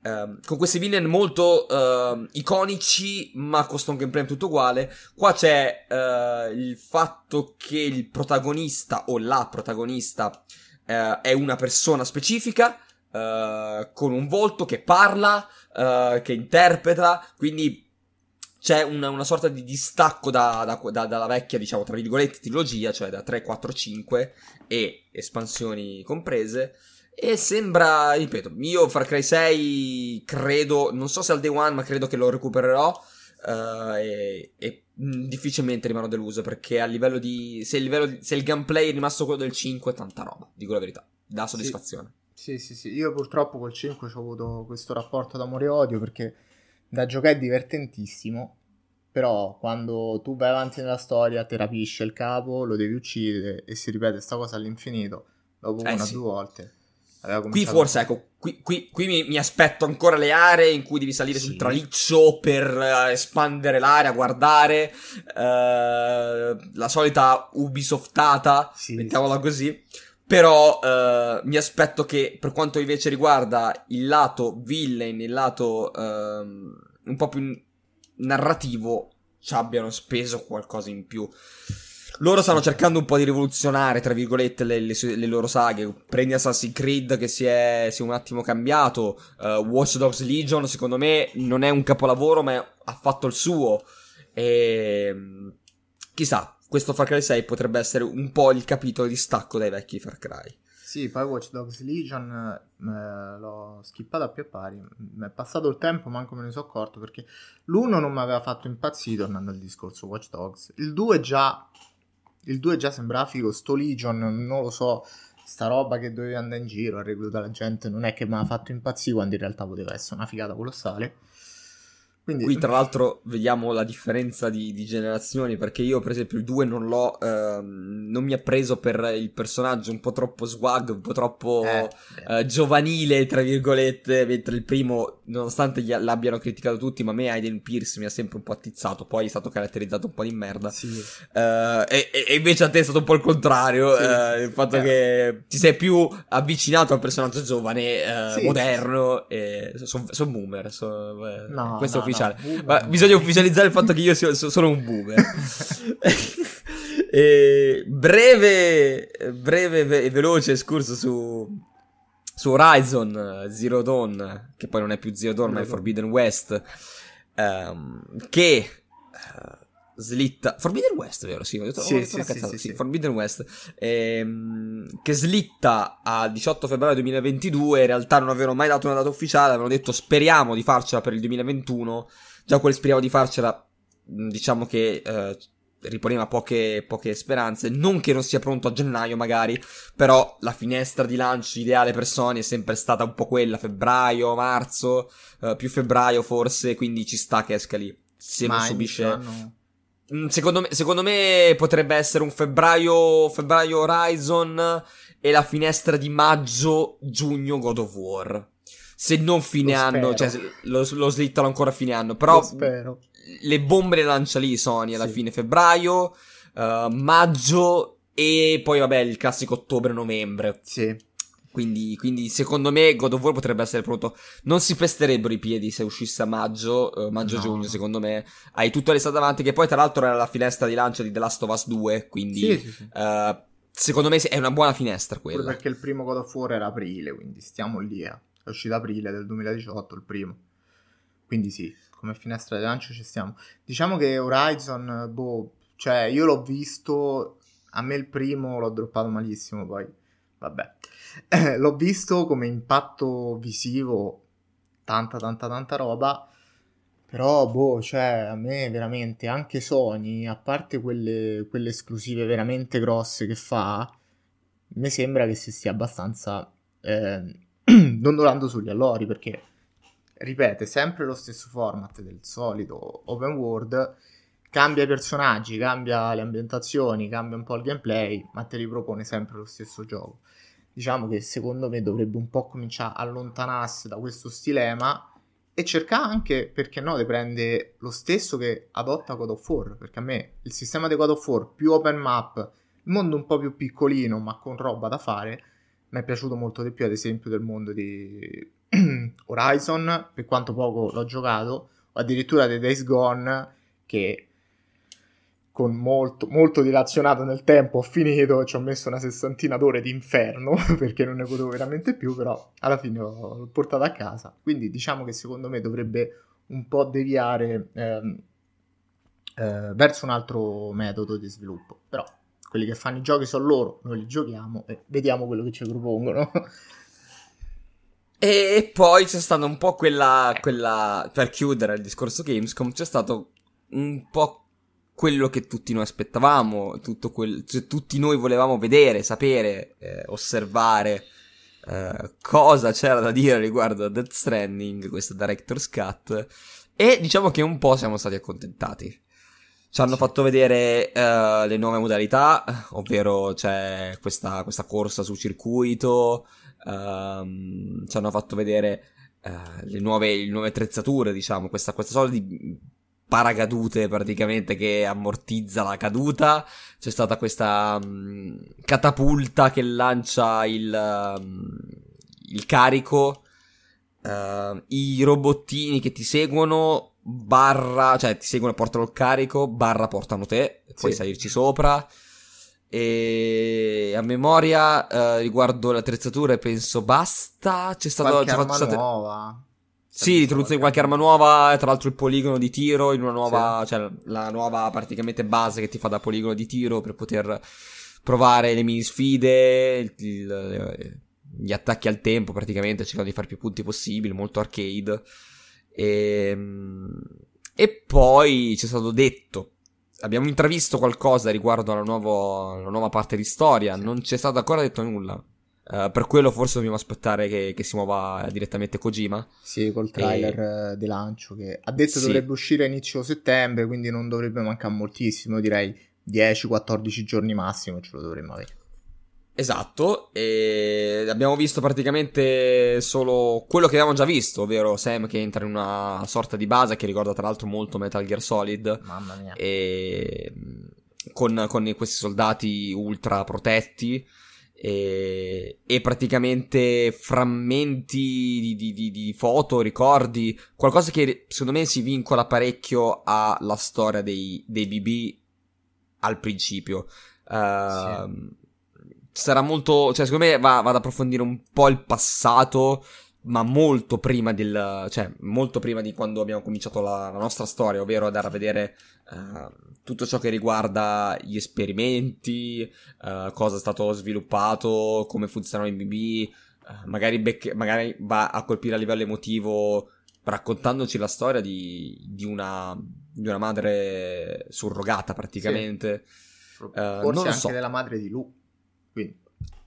B: Um, con questi villain molto uh, iconici, ma con un gameplay tutto uguale. Qua c'è uh, il fatto che il protagonista o la protagonista uh, è una persona specifica uh, con un volto che parla, uh, che interpreta, quindi c'è una, una sorta di distacco da, da, da, dalla vecchia, diciamo, tra virgolette, trilogia, cioè da 3, 4, 5 e espansioni comprese. E sembra, ripeto, io Far Cry 6 credo, non so se al day one, ma credo che lo recupererò. Uh, e, e mh, difficilmente rimarrò deluso perché a livello di se il, livello se il gameplay è rimasto quello del 5 tanta roba dico la verità dà soddisfazione
C: sì, sì, sì. Io purtroppo col 5 ho avuto questo rapporto d'amore e odio perché da giocare è divertentissimo, però quando tu vai avanti nella storia, ti rapisce il capo, lo devi uccidere e si ripete sta cosa all'infinito, dopo eh una o sì. due volte.
B: Qui forse, ecco, qui, qui, qui mi, mi, aspetto ancora le aree in cui devi salire sì. sul traliccio per uh, espandere l'area, guardare uh, la solita Ubisoftata, sì. mettiamola così. Però uh, mi aspetto che per quanto invece riguarda il lato villain, il lato ehm, un po' più narrativo, ci abbiano speso qualcosa in più. Loro stanno cercando un po' di rivoluzionare, tra virgolette, le, le, le loro saghe. Prendi Assassin's Creed che si è, si è un attimo cambiato. Uh, Watch Dogs Legion, secondo me, non è un capolavoro, ma ha fatto il suo. E chissà, questo Far Cry 6 potrebbe essere un po' il capitolo di stacco dai vecchi Far Cry.
C: Sì, poi Watch Dogs Legion eh, l'ho skippata a più pari. Mi è passato il tempo, manco me ne sono accorto perché l'uno non mi aveva fatto impazzire, tornando al discorso Watch Dogs. Il 2 già il 2 già sembrava figo, sto Legion, non lo so, sta roba che dovevi andare in giro a reclutare la gente non è che mi ha fatto impazzire quando in realtà poteva essere una figata colossale.
B: Quindi... Qui tra l'altro vediamo la differenza di, di, generazioni perché io per esempio il 2 non l'ho, ehm, non mi ha preso per il personaggio un po' troppo swag, un po' troppo eh, eh, giovanile tra virgolette, mentre il primo nonostante gli, l'abbiano criticato tutti ma a me Aiden Pierce mi ha sempre un po' attizzato, poi è stato caratterizzato un po' di merda sì. eh, e, e, invece a te è stato un po' il contrario, sì. Eh, il fatto eh. che ti sei più avvicinato al personaggio giovane, eh, sì. moderno, e sono son boomer, so, no, questo no, ufficiale. No, Ma bisogna ufficializzare il fatto che io sia, sono un boomer. e breve, breve e veloce escurso su, su Horizon Zero Dawn, che poi non è più Zero Dawn, ma è Forbidden West, um, che uh, slitta Forbidden West, vero? Sì, ho detto, sì, ho detto sì, sì, sì, Forbidden West ehm, che slitta a 18 febbraio 2022, in realtà non avevano mai dato una data ufficiale, avevano detto speriamo di farcela per il 2021. Già quel speriamo di farcela diciamo che eh, riponeva poche, poche speranze. Non che non sia pronto a gennaio, magari, però la finestra di lancio ideale per Sony è sempre stata un po' quella, febbraio, marzo, eh, più febbraio forse, quindi ci sta che esca lì. Se Ma non subisce. Hanno... Mm, secondo me, secondo me potrebbe essere un febbraio, febbraio Horizon e la finestra di maggio-giugno God of War. Se non fine lo anno, spero. cioè lo, lo slittano ancora a fine anno. Però le bombe le lancia lì Sony alla sì. fine febbraio, uh, maggio e poi vabbè il classico ottobre-novembre.
C: Sì.
B: Quindi, quindi, secondo me God of War potrebbe essere pronto. Non si pesterebbero i piedi se uscisse a maggio, uh, maggio-giugno, no. secondo me. Hai tutto l'estate davanti, che poi tra l'altro era la finestra di lancio di The Last of Us 2, quindi... Sì, sì, sì. Uh, secondo me è una buona finestra quella.
C: Pure perché il primo God of War era aprile, quindi stiamo lì, eh. È uscito aprile del 2018, il primo. Quindi sì, come finestra di lancio ci stiamo. Diciamo che Horizon, boh, cioè io l'ho visto, a me il primo l'ho droppato malissimo, poi vabbè. Eh, l'ho visto come impatto visivo, tanta tanta tanta roba, però boh, cioè a me veramente anche Sony, a parte quelle, quelle esclusive veramente grosse che fa, mi sembra che si stia abbastanza eh, dondolando sugli allori perché ripete sempre lo stesso format del solito open world cambia i personaggi, cambia le ambientazioni, cambia un po' il gameplay, ma te li propone sempre lo stesso gioco diciamo che secondo me dovrebbe un po' cominciare a allontanarsi da questo stilema e cercare anche, perché no, di prendere lo stesso che adotta God of War, perché a me il sistema di God of War più open map, il mondo un po' più piccolino ma con roba da fare, mi è piaciuto molto di più ad esempio del mondo di Horizon, per quanto poco l'ho giocato, o addirittura dei Days Gone che con molto, molto dilazionato nel tempo, ho finito, ci ho messo una sessantina d'ore di inferno perché non ne potevo veramente più, però alla fine l'ho portato a casa. Quindi diciamo che secondo me dovrebbe un po' deviare ehm, eh, verso un altro metodo di sviluppo. Però quelli che fanno i giochi sono loro, noi li giochiamo e vediamo quello che ci propongono.
B: E poi c'è stata un po' quella, quella, per chiudere il discorso Gamescom, c'è stato un po' quello che tutti noi aspettavamo, quel, cioè, tutti noi volevamo vedere, sapere, eh, osservare eh, cosa c'era da dire riguardo a Death Stranding, questo Director's Cut. E diciamo che un po' siamo stati accontentati. Ci hanno fatto vedere uh, le nuove modalità, ovvero c'è questa, questa corsa su circuito, uh, ci hanno fatto vedere uh, le, nuove, le, nuove, attrezzature, diciamo, questa, questa sorta di paracadute praticamente che ammortizza la caduta. C'è stata questa um, catapulta che lancia il, um, il carico. Uh, I robottini che ti seguono, barra, cioè ti seguono e portano il carico, barra portano te, puoi sì. salirci sopra. E a memoria uh, riguardo le attrezzature penso basta. C'è stato
C: qualche c'è arma state... nuova.
B: Sì, l'introduzione di qualche arma nuova, tra l'altro il poligono di tiro in una nuova, sì. cioè la nuova praticamente base che ti fa da poligono di tiro per poter provare le mini sfide, il, il, gli attacchi al tempo praticamente, cercando di fare più punti possibili, molto arcade. E, ehm, e poi ci è stato detto, abbiamo intravisto qualcosa riguardo alla, nuovo, alla nuova parte di storia, sì. non c'è stato ancora detto nulla. Uh, per quello forse dobbiamo aspettare che, che, si muova direttamente Kojima.
C: Sì, col trailer e... di lancio che ha detto sì. dovrebbe uscire a inizio settembre, quindi non dovrebbe mancare moltissimo, direi 10-14 giorni massimo ce lo dovremmo avere.
B: Esatto, e abbiamo visto praticamente solo quello che avevamo già visto, ovvero Sam che entra in una sorta di base che ricorda tra l'altro molto Metal Gear Solid.
C: Mamma mia.
B: E con, con questi soldati ultra protetti e, e praticamente frammenti di, di, di, foto, ricordi, qualcosa che secondo me si vincola parecchio alla storia dei, dei BB al principio. Uh, sì. Sarà molto, cioè secondo me va, va ad approfondire un po' il passato ma molto prima del, cioè molto prima di quando abbiamo cominciato la, la nostra storia, ovvero andare a vedere uh, tutto ciò che riguarda gli esperimenti, uh, cosa è stato sviluppato, come funzionano i BB, uh, magari, bec- magari va a colpire a livello emotivo raccontandoci la storia di, di, una, di una madre surrogata praticamente.
C: Sì. Forse anche so. della madre di Lu. Quindi.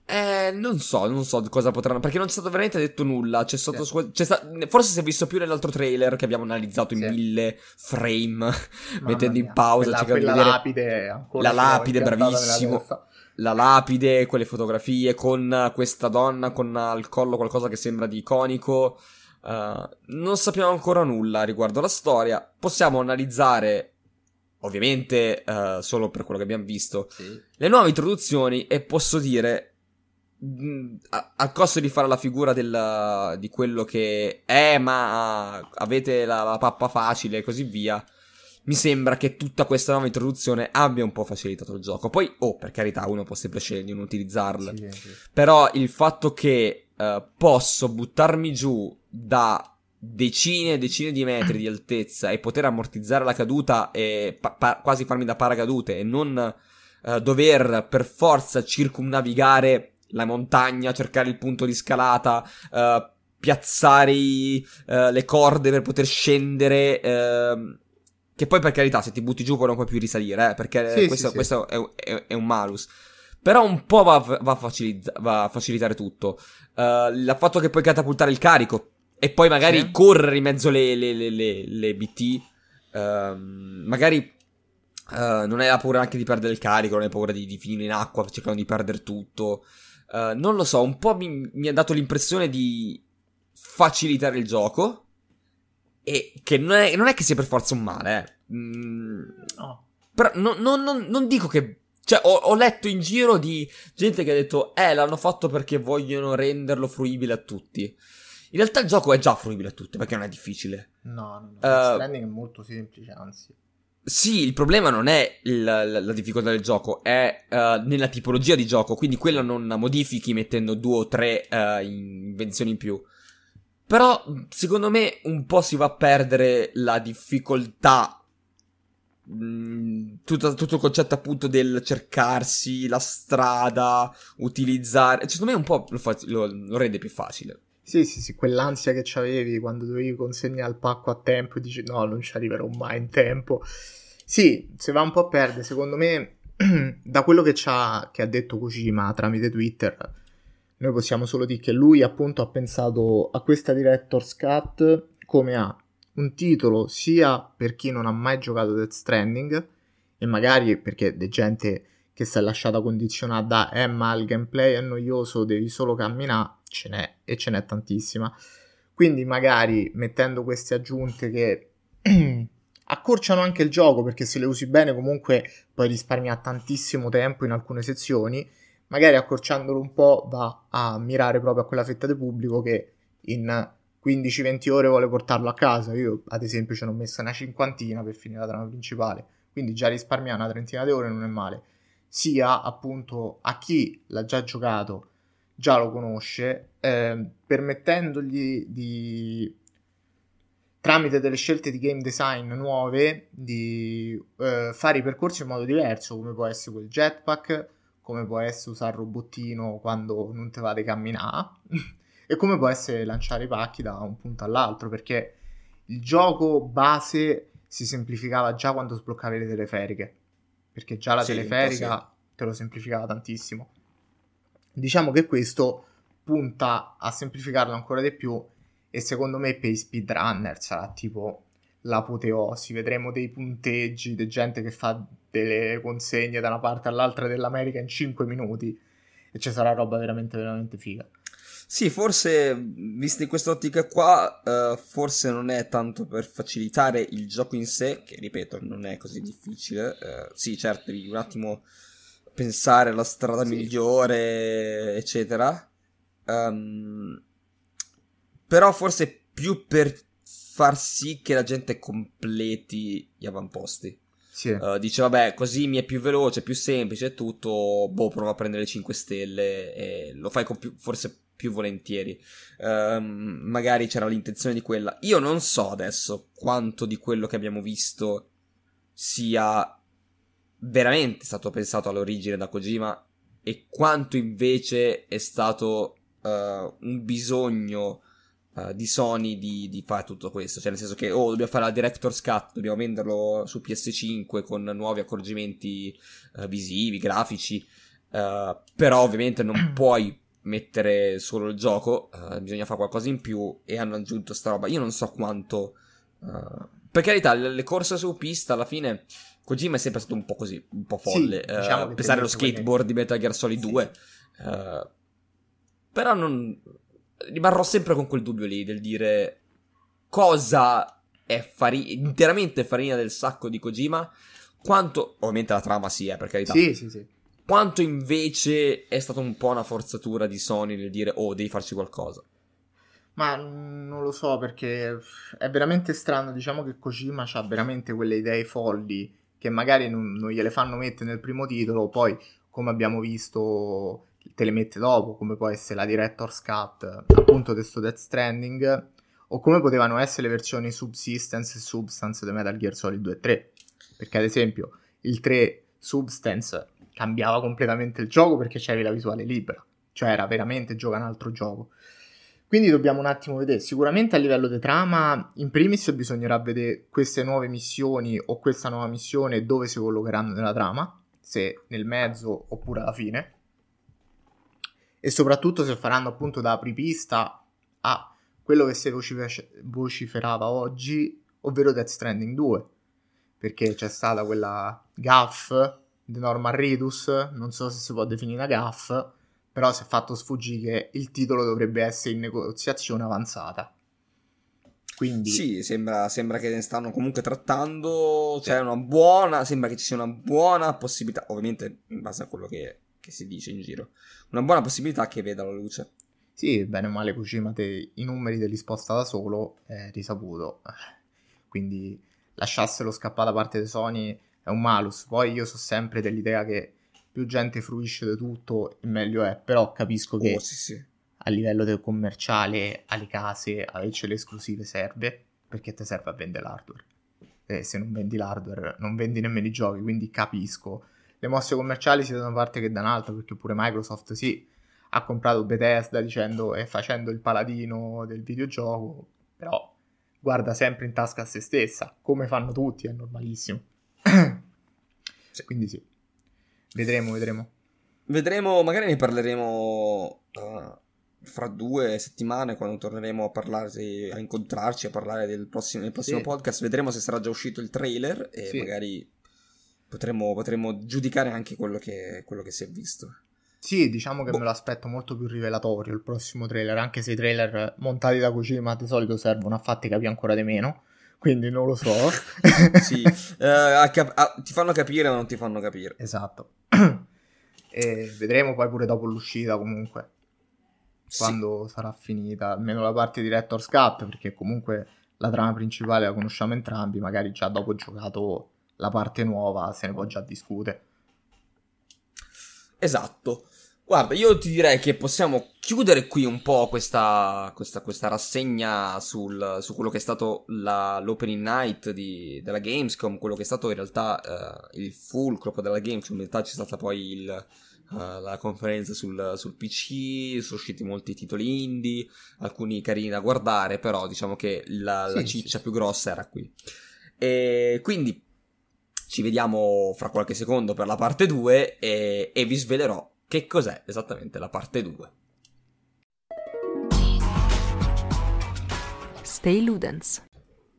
B: Eh, non so, non so cosa potranno. Perché non c'è stato veramente detto nulla. C'è stato. Sì. C'è sta, forse si è visto più nell'altro trailer che abbiamo analizzato in mille frame. mettendo in pausa.
C: Quella, quella lapide.
B: La lapide, bravissimo. La lapide, quelle fotografie con questa donna con al collo qualcosa che sembra di iconico. Uh, non sappiamo ancora nulla riguardo la storia. Possiamo analizzare ovviamente uh, solo per quello che abbiamo visto, sì. le nuove introduzioni e posso dire a, costo di fare la figura del, di quello che è, ma avete la, la, pappa facile e così via. Mi sembra che tutta questa nuova introduzione abbia un po' facilitato il gioco. Poi, oh, per carità, uno può sempre scegliere di non utilizzarla. Sì, sì. Però il fatto che uh, posso buttarmi giù da decine e decine di metri di altezza e poter ammortizzare la caduta e pa- pa- quasi farmi da paracadute e non uh, dover per forza circumnavigare la montagna, cercare il punto di scalata, uh, piazzare i, uh, le corde per poter scendere. Uh, che poi per carità, se ti butti giù poi non puoi più risalire, eh, perché sì, questo, sì, questo sì. È, è, è, un malus. Però un po' va, va, a, va a, facilitare tutto. Uh, il fatto che puoi catapultare il carico e poi magari correre in mezzo alle le, le, le, le BT. Uh, ehm, magari uh, non hai la paura anche di perdere il carico, non hai paura di, di finire in acqua cercando di perdere tutto. Uh, non lo so, un po' mi, mi, ha dato l'impressione di facilitare il gioco. E che non è, non è che sia per forza un male, eh. Mm, no. Però no, no, non dico che. Cioè, ho, ho, letto in giro di gente che ha detto: Eh, l'hanno fatto perché vogliono renderlo fruibile a tutti. In realtà il gioco è già fruibile a tutti perché non è difficile.
C: No, no, no. Uh, è molto semplice, anzi.
B: Sì, il problema non è il, la, la, difficoltà del gioco, è uh, nella tipologia di gioco, quindi quella non la modifichi mettendo due o tre uh, invenzioni in più. Però, secondo me, un po' si va a perdere la difficoltà. Mm, tutto, tutto, il concetto appunto del cercarsi la strada, utilizzare. Secondo me un po' lo, fa, lo, lo rende più facile.
C: Sì, sì, sì, quell'ansia che avevi quando dovevi consegnare il pacco a tempo e dici no, non ci arriverò mai in tempo. Sì, se va un po' a perdere, secondo me, da quello che, che ha detto Kojima tramite Twitter, noi possiamo solo dire che lui appunto ha pensato a questa Director's Cut come a un titolo sia per chi non ha mai giocato Death Stranding e magari perché de gente che si è lasciata condizionare da eh ma il gameplay è noioso, devi solo camminare, ce n'è e ce n'è tantissima. Quindi magari mettendo queste aggiunte che accorciano anche il gioco perché se le usi bene comunque puoi risparmiare tantissimo tempo in alcune sezioni, magari accorciandolo un po' va a mirare proprio a quella fetta di pubblico che in 15-20 ore vuole portarlo a casa. Io ad esempio ce l'ho messa una cinquantina per finire la trama principale, quindi già risparmiare una trentina di ore non è male sia appunto a chi l'ha già giocato, già lo conosce, eh, permettendogli di tramite delle scelte di game design nuove di eh, fare i percorsi in modo diverso, come può essere quel jetpack, come può essere usare il robottino quando non te vade camminare e come può essere lanciare i pacchi da un punto all'altro, perché il gioco base si semplificava già quando sbloccavi le teleferiche perché già la sì, teleferica sì. te lo semplificava tantissimo. Diciamo che questo punta a semplificarlo ancora di più e secondo me per i speedrunner sarà tipo l'apoteosi, vedremo dei punteggi di gente che fa delle consegne da una parte all'altra dell'America in 5 minuti e ci sarà roba veramente veramente figa.
B: Sì, forse, visto in quest'ottica qua, uh, forse non è tanto per facilitare il gioco in sé, che ripeto, non è così difficile. Uh, sì, certo, devi un attimo pensare alla strada sì. migliore, eccetera. Um, però forse più per far sì che la gente completi gli avamposti. Sì. Uh, dice vabbè così mi è più veloce, più semplice e tutto, boh prova a prendere le 5 stelle e lo fai più, forse più volentieri. Uh, magari c'era l'intenzione di quella. Io non so adesso quanto di quello che abbiamo visto sia veramente stato pensato all'origine da Kojima e quanto invece è stato uh, un bisogno uh, di Sony di, di, fare tutto questo. Cioè, nel senso che, oh, dobbiamo fare la Director's Cut, dobbiamo venderlo su PS5 con nuovi accorgimenti uh, visivi, grafici. però ovviamente non puoi mettere solo il gioco, bisogna fare qualcosa in più e hanno aggiunto sta roba. Io non so quanto... Per carità, le, le, corse su pista alla fine... Kojima è sempre stato un po' così, un po' folle. Sì, diciamo uh, pensare allo skateboard di Metal Gear Solid sì. 2. Uh, però non... Rimarrò sempre con quel dubbio lì del dire cosa è fari- interamente farina del sacco di Kojima, quanto... Ovviamente la trama sì, è per carità.
C: Sì, sì, sì
B: quanto invece è stata un po' una forzatura di Sony nel dire oh devi farci qualcosa?
C: Ma non lo so perché è veramente strano, diciamo che Kojima ha veramente quelle idee folli che magari non, non, gliele fanno mettere nel primo titolo, poi come abbiamo visto te le mette dopo, come può essere la Director's Cut appunto di sto Death Stranding o come potevano essere le versioni Subsistence e Substance di Metal Gear Solid 2 e 3 perché ad esempio il 3 Substance cambiava completamente il gioco perché c'era la visuale libera, cioè era veramente gioca un altro gioco. Quindi dobbiamo un attimo vedere, sicuramente a livello di trama, in primis bisognerà vedere queste nuove missioni o questa nuova missione dove si collocheranno nella trama, se nel mezzo oppure alla fine, e soprattutto se faranno appunto da apripista a quello che si vociferava oggi, ovvero Death Stranding 2, perché c'è stata quella gaff di Norman Reedus, non so se si può definire una gaff, però si è fatto sfuggire che il titolo dovrebbe essere in negoziazione avanzata. Quindi...
B: Sì, sembra, sembra che ne stanno comunque trattando, c'è una buona, sembra che ci sia una buona possibilità, ovviamente in base a quello che, che si dice in giro, una buona possibilità che veda la luce.
C: Sì, bene o male Kojima te i numeri te li sposta da solo, è risaputo. Quindi lasciasselo scappare da parte di Sony è un malus. Poi io so sempre dell'idea che più gente fruisce di tutto e meglio è, però capisco che
B: oh, sì, sì.
C: a livello commerciale alle case averci le esclusive serve perché ti serve a vendere l'hardware. E se non vendi l'hardware non vendi nemmeno i giochi, quindi capisco. Le mosse commerciali sia da una parte che da un'altra, perché pure Microsoft sì, ha comprato Bethesda dicendo e facendo il paladino del videogioco, però guarda sempre in tasca a se stessa, come fanno tutti, è normalissimo sì. Quindi sì, vedremo, vedremo.
B: Vedremo, magari ne parleremo uh, fra due settimane, quando torneremo a parlare, a incontrarci, a parlare del prossimo, del prossimo sì. podcast, vedremo se sarà già uscito il trailer e sì. magari potremo, potremo, giudicare anche quello che, quello che si è visto.
C: Sì, diciamo che boh. me lo aspetto molto più rivelatorio il prossimo trailer, anche se i trailer montati da Kojima di solito servono a fatti capire ancora di meno, quindi non lo so.
B: sì, uh, cap- uh, ti fanno capire o non ti fanno capire.
C: Esatto. e vedremo poi pure dopo l'uscita comunque, sì. quando sarà finita, almeno la parte di Director's Cut, perché comunque la trama principale la conosciamo entrambi, magari già dopo giocato la parte nuova se ne può già discutere.
B: Esatto. Guarda, io ti direi che possiamo chiudere qui un po' questa, questa, questa rassegna sul, su quello che è stato la, l'opening night di, della Gamescom, quello che è stato in realtà uh, il fulcro della Gamescom, in realtà c'è stata poi il, uh, la conferenza sul, sul, PC, sono usciti molti titoli indie, alcuni carini da guardare, però diciamo che la, sì, la ciccia sì. più grossa era qui. E quindi ci vediamo fra qualche secondo per la parte 2 e, e vi svelerò che cos'è esattamente la parte 2.
A: Stay Ludens.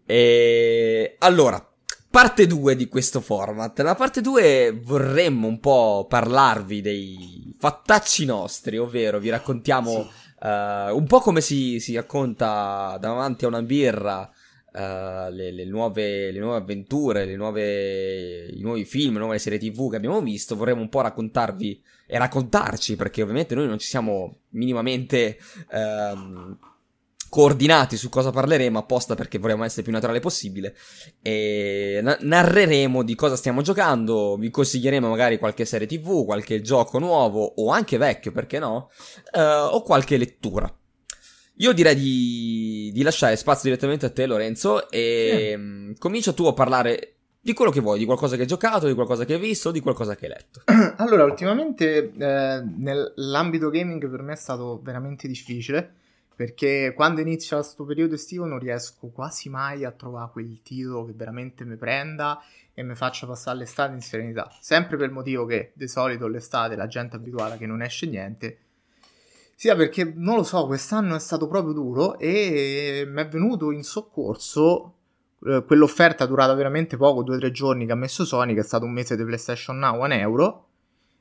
B: E allora, parte 2 di questo format. La parte 2 vorremmo un po' parlarvi dei fattacci nostri, ovvero vi raccontiamo sì. uh, un po' come si, si, racconta davanti a una birra uh, le, le, nuove, le, nuove, avventure, le nuove, i nuovi film, le nuove serie tv che abbiamo visto. Vorremmo un po' raccontarvi e raccontarci, perché ovviamente noi non ci siamo minimamente ehm, coordinati su cosa parleremo apposta perché vorremmo essere più naturale possibile. E na- narreremo di cosa stiamo giocando, vi consiglieremo magari qualche serie tv, qualche gioco nuovo o anche vecchio, perché no, eh, o qualche lettura. Io direi di, di, lasciare spazio direttamente a te, Lorenzo, e eh. comincia tu a parlare di quello che vuoi, di qualcosa che hai giocato, di qualcosa che hai visto, di qualcosa che hai letto.
C: Allora, ultimamente eh, nell'ambito gaming per me è stato veramente difficile perché quando inizia questo periodo estivo non riesco quasi mai a trovare quel titolo che veramente mi prenda e mi faccia passare l'estate in serenità. Sempre per il motivo che di solito l'estate la gente è abituata che non esce niente. Sia perché non lo so, quest'anno è stato proprio duro e mi è venuto in soccorso quell'offerta durata veramente poco, due o tre giorni che ha messo Sony, che è stato un mese di PlayStation Now a un euro.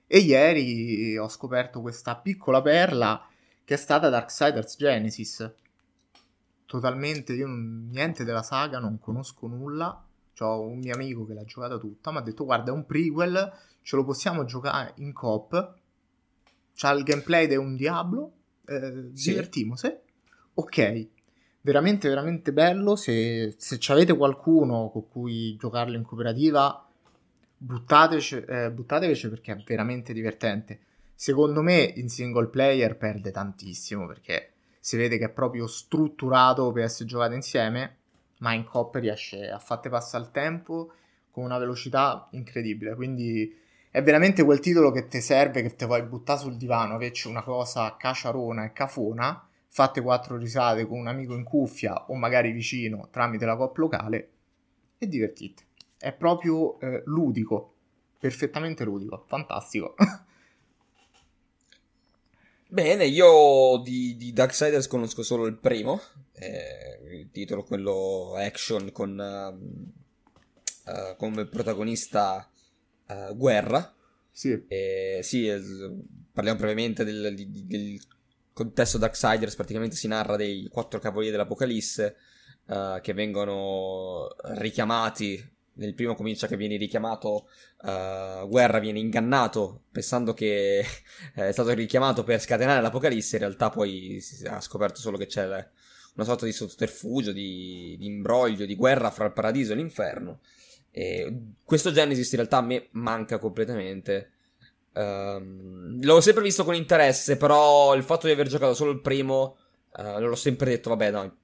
C: E ieri ho scoperto questa piccola perla che è stata Darksiders Genesis. Totalmente, io non, niente della saga, non conosco nulla. Ho un mio amico che l'ha giocata tutta, mi ha detto guarda è un prequel, ce lo possiamo giocare in coop. C'ha il gameplay di un Diablo, eh, sì. divertimose. Ok, veramente veramente bello. Se, se avete qualcuno con cui giocarlo in cooperativa buttateci, eh, buttateveci perché è veramente divertente. Secondo me in single player perde tantissimo perché si vede che è proprio strutturato per essere giocato insieme ma in coop riesce a farti passare il tempo con una velocità incredibile. Quindi è veramente quel titolo che ti serve che ti vuoi buttare sul divano che c'è una cosa caciarona e cafona fatte quattro risate con un amico in cuffia o magari vicino tramite la cop locale e divertite. È proprio eh, ludico, perfettamente ludico, fantastico.
B: Bene, io di, di Darksiders conosco solo il primo, eh, il titolo quello action con uh, uh, come protagonista uh, guerra.
C: Sì.
B: Eh, sì, parliamo brevemente del, del, del contesto Darksiders praticamente si narra dei quattro cavalieri dell'Apocalisse uh, che vengono richiamati. Nel primo comincia che viene richiamato, uh, Guerra viene ingannato pensando che è stato richiamato per scatenare l'Apocalisse, in realtà poi ha scoperto solo che c'è una sorta di sotterfugio, di, di imbroglio, di guerra fra il paradiso e l'inferno. E questo Genesis in realtà a me manca completamente. Um, l'ho sempre visto con interesse, però il fatto di aver giocato solo il primo, uh, l'ho sempre detto, vabbè, no,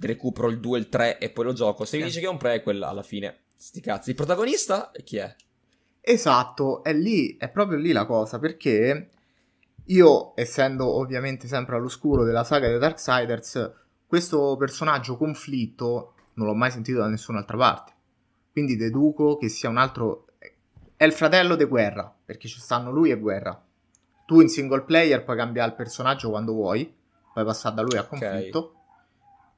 B: recupero il 2 e il 3 e poi lo gioco. Se mi dici che è un prequel, alla fine, sti cazzi. Il protagonista chi è?
C: Esatto, è lì, è proprio lì la cosa, perché io, essendo ovviamente sempre all'oscuro della saga dei Darksiders, questo personaggio conflitto non l'ho mai sentito da nessun'altra parte. Quindi deduco che sia un altro è il fratello di Guerra, perché ci stanno lui e Guerra. Tu in single player puoi cambiare il personaggio quando vuoi, poi passare da lui a conflitto. Okay.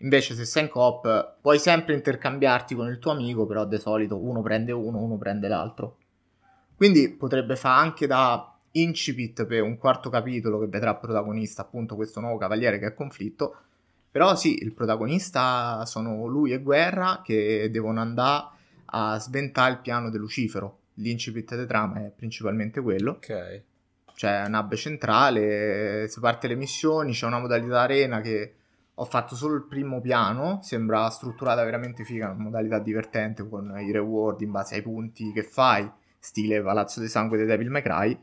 C: Invece se sei in coop puoi sempre intercambiarti con il tuo amico, però di solito uno prende uno, uno prende l'altro. Quindi potrebbe fare anche da incipit per un quarto capitolo che vedrà protagonista appunto questo nuovo cavaliere che è conflitto. Però sì, il protagonista sono lui e Guerra che devono andare a sventare il piano di Lucifero. L'incipit di trama è principalmente quello.
B: Ok.
C: C'è un hub centrale, si parte le missioni, c'è una modalità arena che ho fatto solo il primo piano, sembra strutturata veramente figa, una modalità divertente con i reward in base ai punti che fai, stile Palazzo di Sangue di Devil May Cry.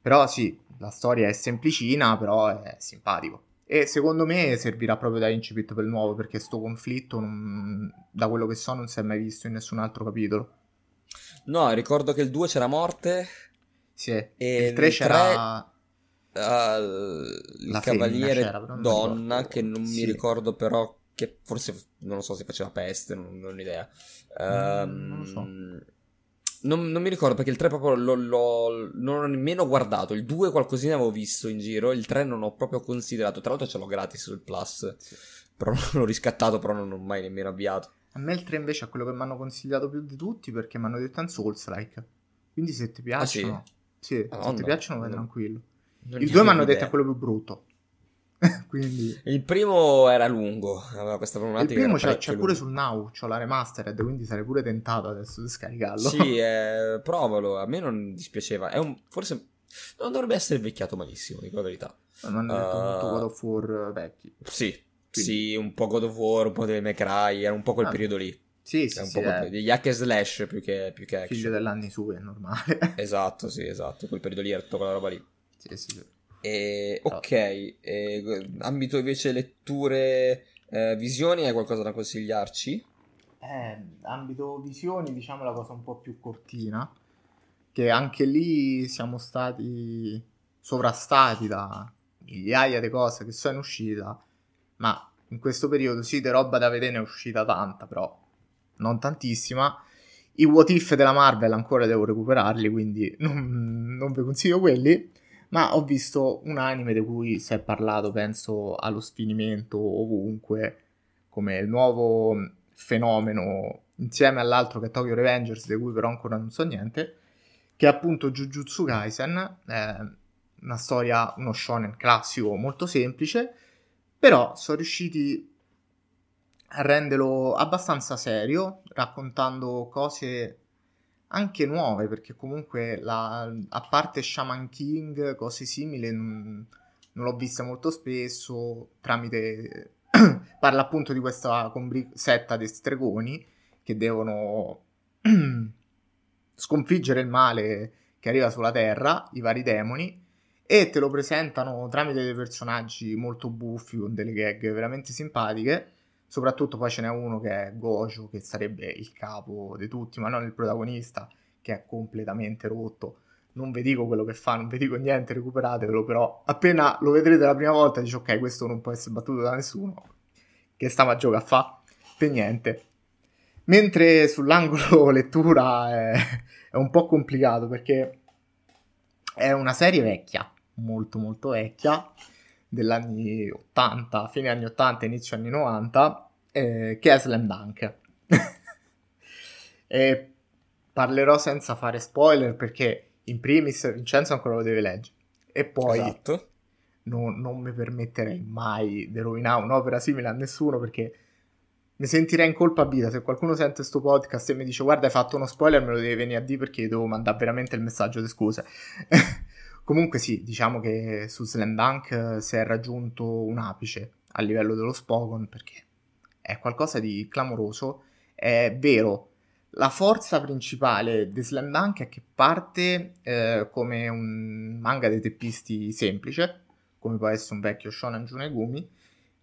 C: Però sì, la storia è semplicina, però è simpatico. E secondo me servirà proprio da incipit per il nuovo, perché sto conflitto, non, da quello che so, non si è mai visto in nessun altro capitolo.
B: No, ricordo che il 2 c'era morte.
C: Sì, e il 3 c'era... 3
B: uh, il cavaliere femmina, donna che non sì. mi ricordo però che forse non lo so se faceva peste, non, non ho idea. Um, non lo so. Non, non, mi ricordo perché il 3 proprio lo, lo, non ho nemmeno guardato. Il 2 qualcosina avevo visto in giro. Il 3 non ho proprio considerato. Tra l'altro ce l'ho gratis sul Plus. Sì. Però l'ho riscattato, però non l'ho mai nemmeno avviato.
C: A me il 3 invece è quello che mi hanno consigliato più di tutti perché mi hanno detto un Souls-like. Quindi se ti piacciono... Ah, sì? Sì, se ti piacciono vai tranquillo. Non il 2 mi hanno detto è quello più brutto. quindi...
B: Il primo era lungo, aveva questa problematica.
C: Il primo c'è, c'è pure sul Now, c'ho la remastered, quindi sarei pure tentato adesso di scaricarlo.
B: Sì, eh, provalo, a me non dispiaceva. È un, forse non dovrebbe essere invecchiato malissimo, dico la verità.
C: Non hanno detto uh, molto God of War vecchi.
B: Sì, quindi. sì, un po' God of War, un po' delle Cry, era un po' quel ah, periodo lì.
C: Sì, sì,
B: è un
C: sì,
B: po' quel, degli hack and slash più che, più che action.
C: Figlio dell'anni su, è normale.
B: esatto, sì, esatto, quel periodo lì era tutta quella roba lì.
C: Sì, sì.
B: E, ok, e, ambito invece letture, eh, visioni, hai qualcosa da consigliarci?
C: Eh, ambito visioni, diciamo la cosa un po' più cortina, che anche lì siamo stati sovrastati da migliaia di cose che sono in uscita, ma in questo periodo sì, di roba da vedere ne è uscita tanta, però non tantissima. I what if della Marvel ancora devo recuperarli, quindi non, non vi consiglio quelli ma ho visto un anime di cui si è parlato, penso, allo sfinimento ovunque, come il nuovo fenomeno insieme all'altro che è Tokyo Revengers, di cui però ancora non so niente, che è appunto Jujutsu Kaisen, eh, una storia, uno shonen classico molto semplice, però sono riusciti a renderlo abbastanza serio, raccontando cose anche nuove, perché comunque la, a parte Shaman King, cose simili, non, non l'ho vista molto spesso, tramite... parla appunto di questa combri- setta di stregoni che devono sconfiggere il male che arriva sulla Terra, i vari demoni, e te lo presentano tramite dei personaggi molto buffi, con delle gag veramente simpatiche, Soprattutto poi ce n'è uno che è Gojo, che sarebbe il capo di tutti, ma non il protagonista, che è completamente rotto. Non vi dico quello che fa, non vi dico niente, recuperatevelo, però appena lo vedrete la prima volta dici ok, questo non può essere battuto da nessuno. Che stava a giocare a fa? Per niente. Mentre sull'angolo lettura è, è un po' complicato perché è una serie vecchia, molto molto vecchia, degli anni 80, fine anni 80, inizio anni 90, eh, che è Slam Dunk. e parlerò senza fare spoiler perché in primis Vincenzo ancora lo deve leggere e poi
B: esatto.
C: non, non, mi permetterei mai di rovinare un'opera simile a nessuno perché mi sentirei in colpa vita se qualcuno sente questo podcast e mi dice guarda hai fatto uno spoiler me lo devi venire a dire perché devo mandare veramente il messaggio di scuse Comunque sì, diciamo che su Slam Dunk eh, si è raggiunto un apice a livello dello Spogon perché è qualcosa di clamoroso. È vero, la forza principale di Slam Dunk è che parte eh, come un manga dei teppisti semplice, come può essere un vecchio Shonen Junegumi,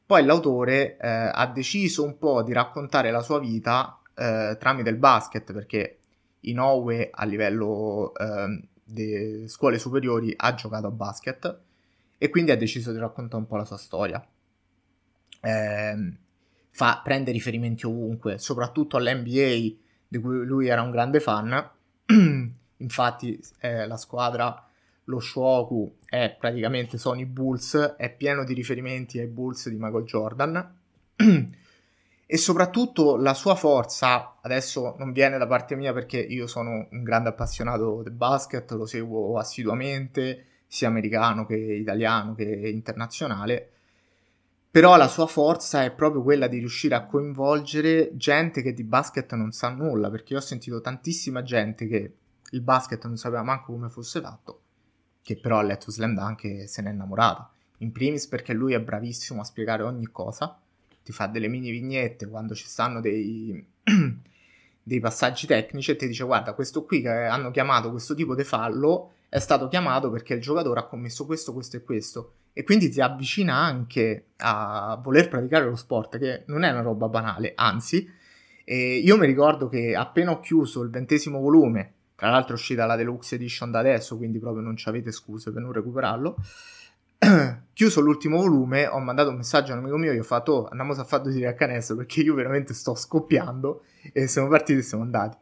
C: poi l'autore eh, ha deciso un po' di raccontare la sua vita eh, tramite il basket, perché Inoue a livello eh, delle scuole superiori ha giocato a basket e quindi ha deciso di raccontare un po' la sua storia. Eh, fa, prende riferimenti ovunque, soprattutto all'NBA di cui lui era un grande fan. Infatti eh, la squadra lo Shoku è praticamente Sony Bulls, è pieno di riferimenti ai Bulls di Michael Jordan. e soprattutto la sua forza, adesso non viene da parte mia perché io sono un grande appassionato del basket, lo seguo assiduamente, sia americano che italiano che internazionale, però la sua forza è proprio quella di riuscire a coinvolgere gente che di basket non sa nulla, perché io ho sentito tantissima gente che il basket non sapeva manco come fosse fatto, che però ha letto Slam Dunk e se n'è innamorata. In primis perché lui è bravissimo a spiegare ogni cosa, ti fa delle mini vignette quando ci stanno dei, dei passaggi tecnici e ti dice guarda questo qui che hanno chiamato questo tipo di fallo è stato chiamato perché il giocatore ha commesso questo, questo e questo. E quindi ti avvicina anche a voler praticare lo sport che non è una roba banale, anzi. Io mi ricordo che appena ho chiuso il ventesimo volume tra l'altro è uscita la deluxe edition da adesso quindi proprio non ci avete scuse per non recuperarlo chiuso l'ultimo volume, ho mandato un messaggio a un amico mio, gli ho fatto, oh, andiamo a fare due tiri a canestro perché io veramente sto scoppiando e siamo partiti e siamo andati.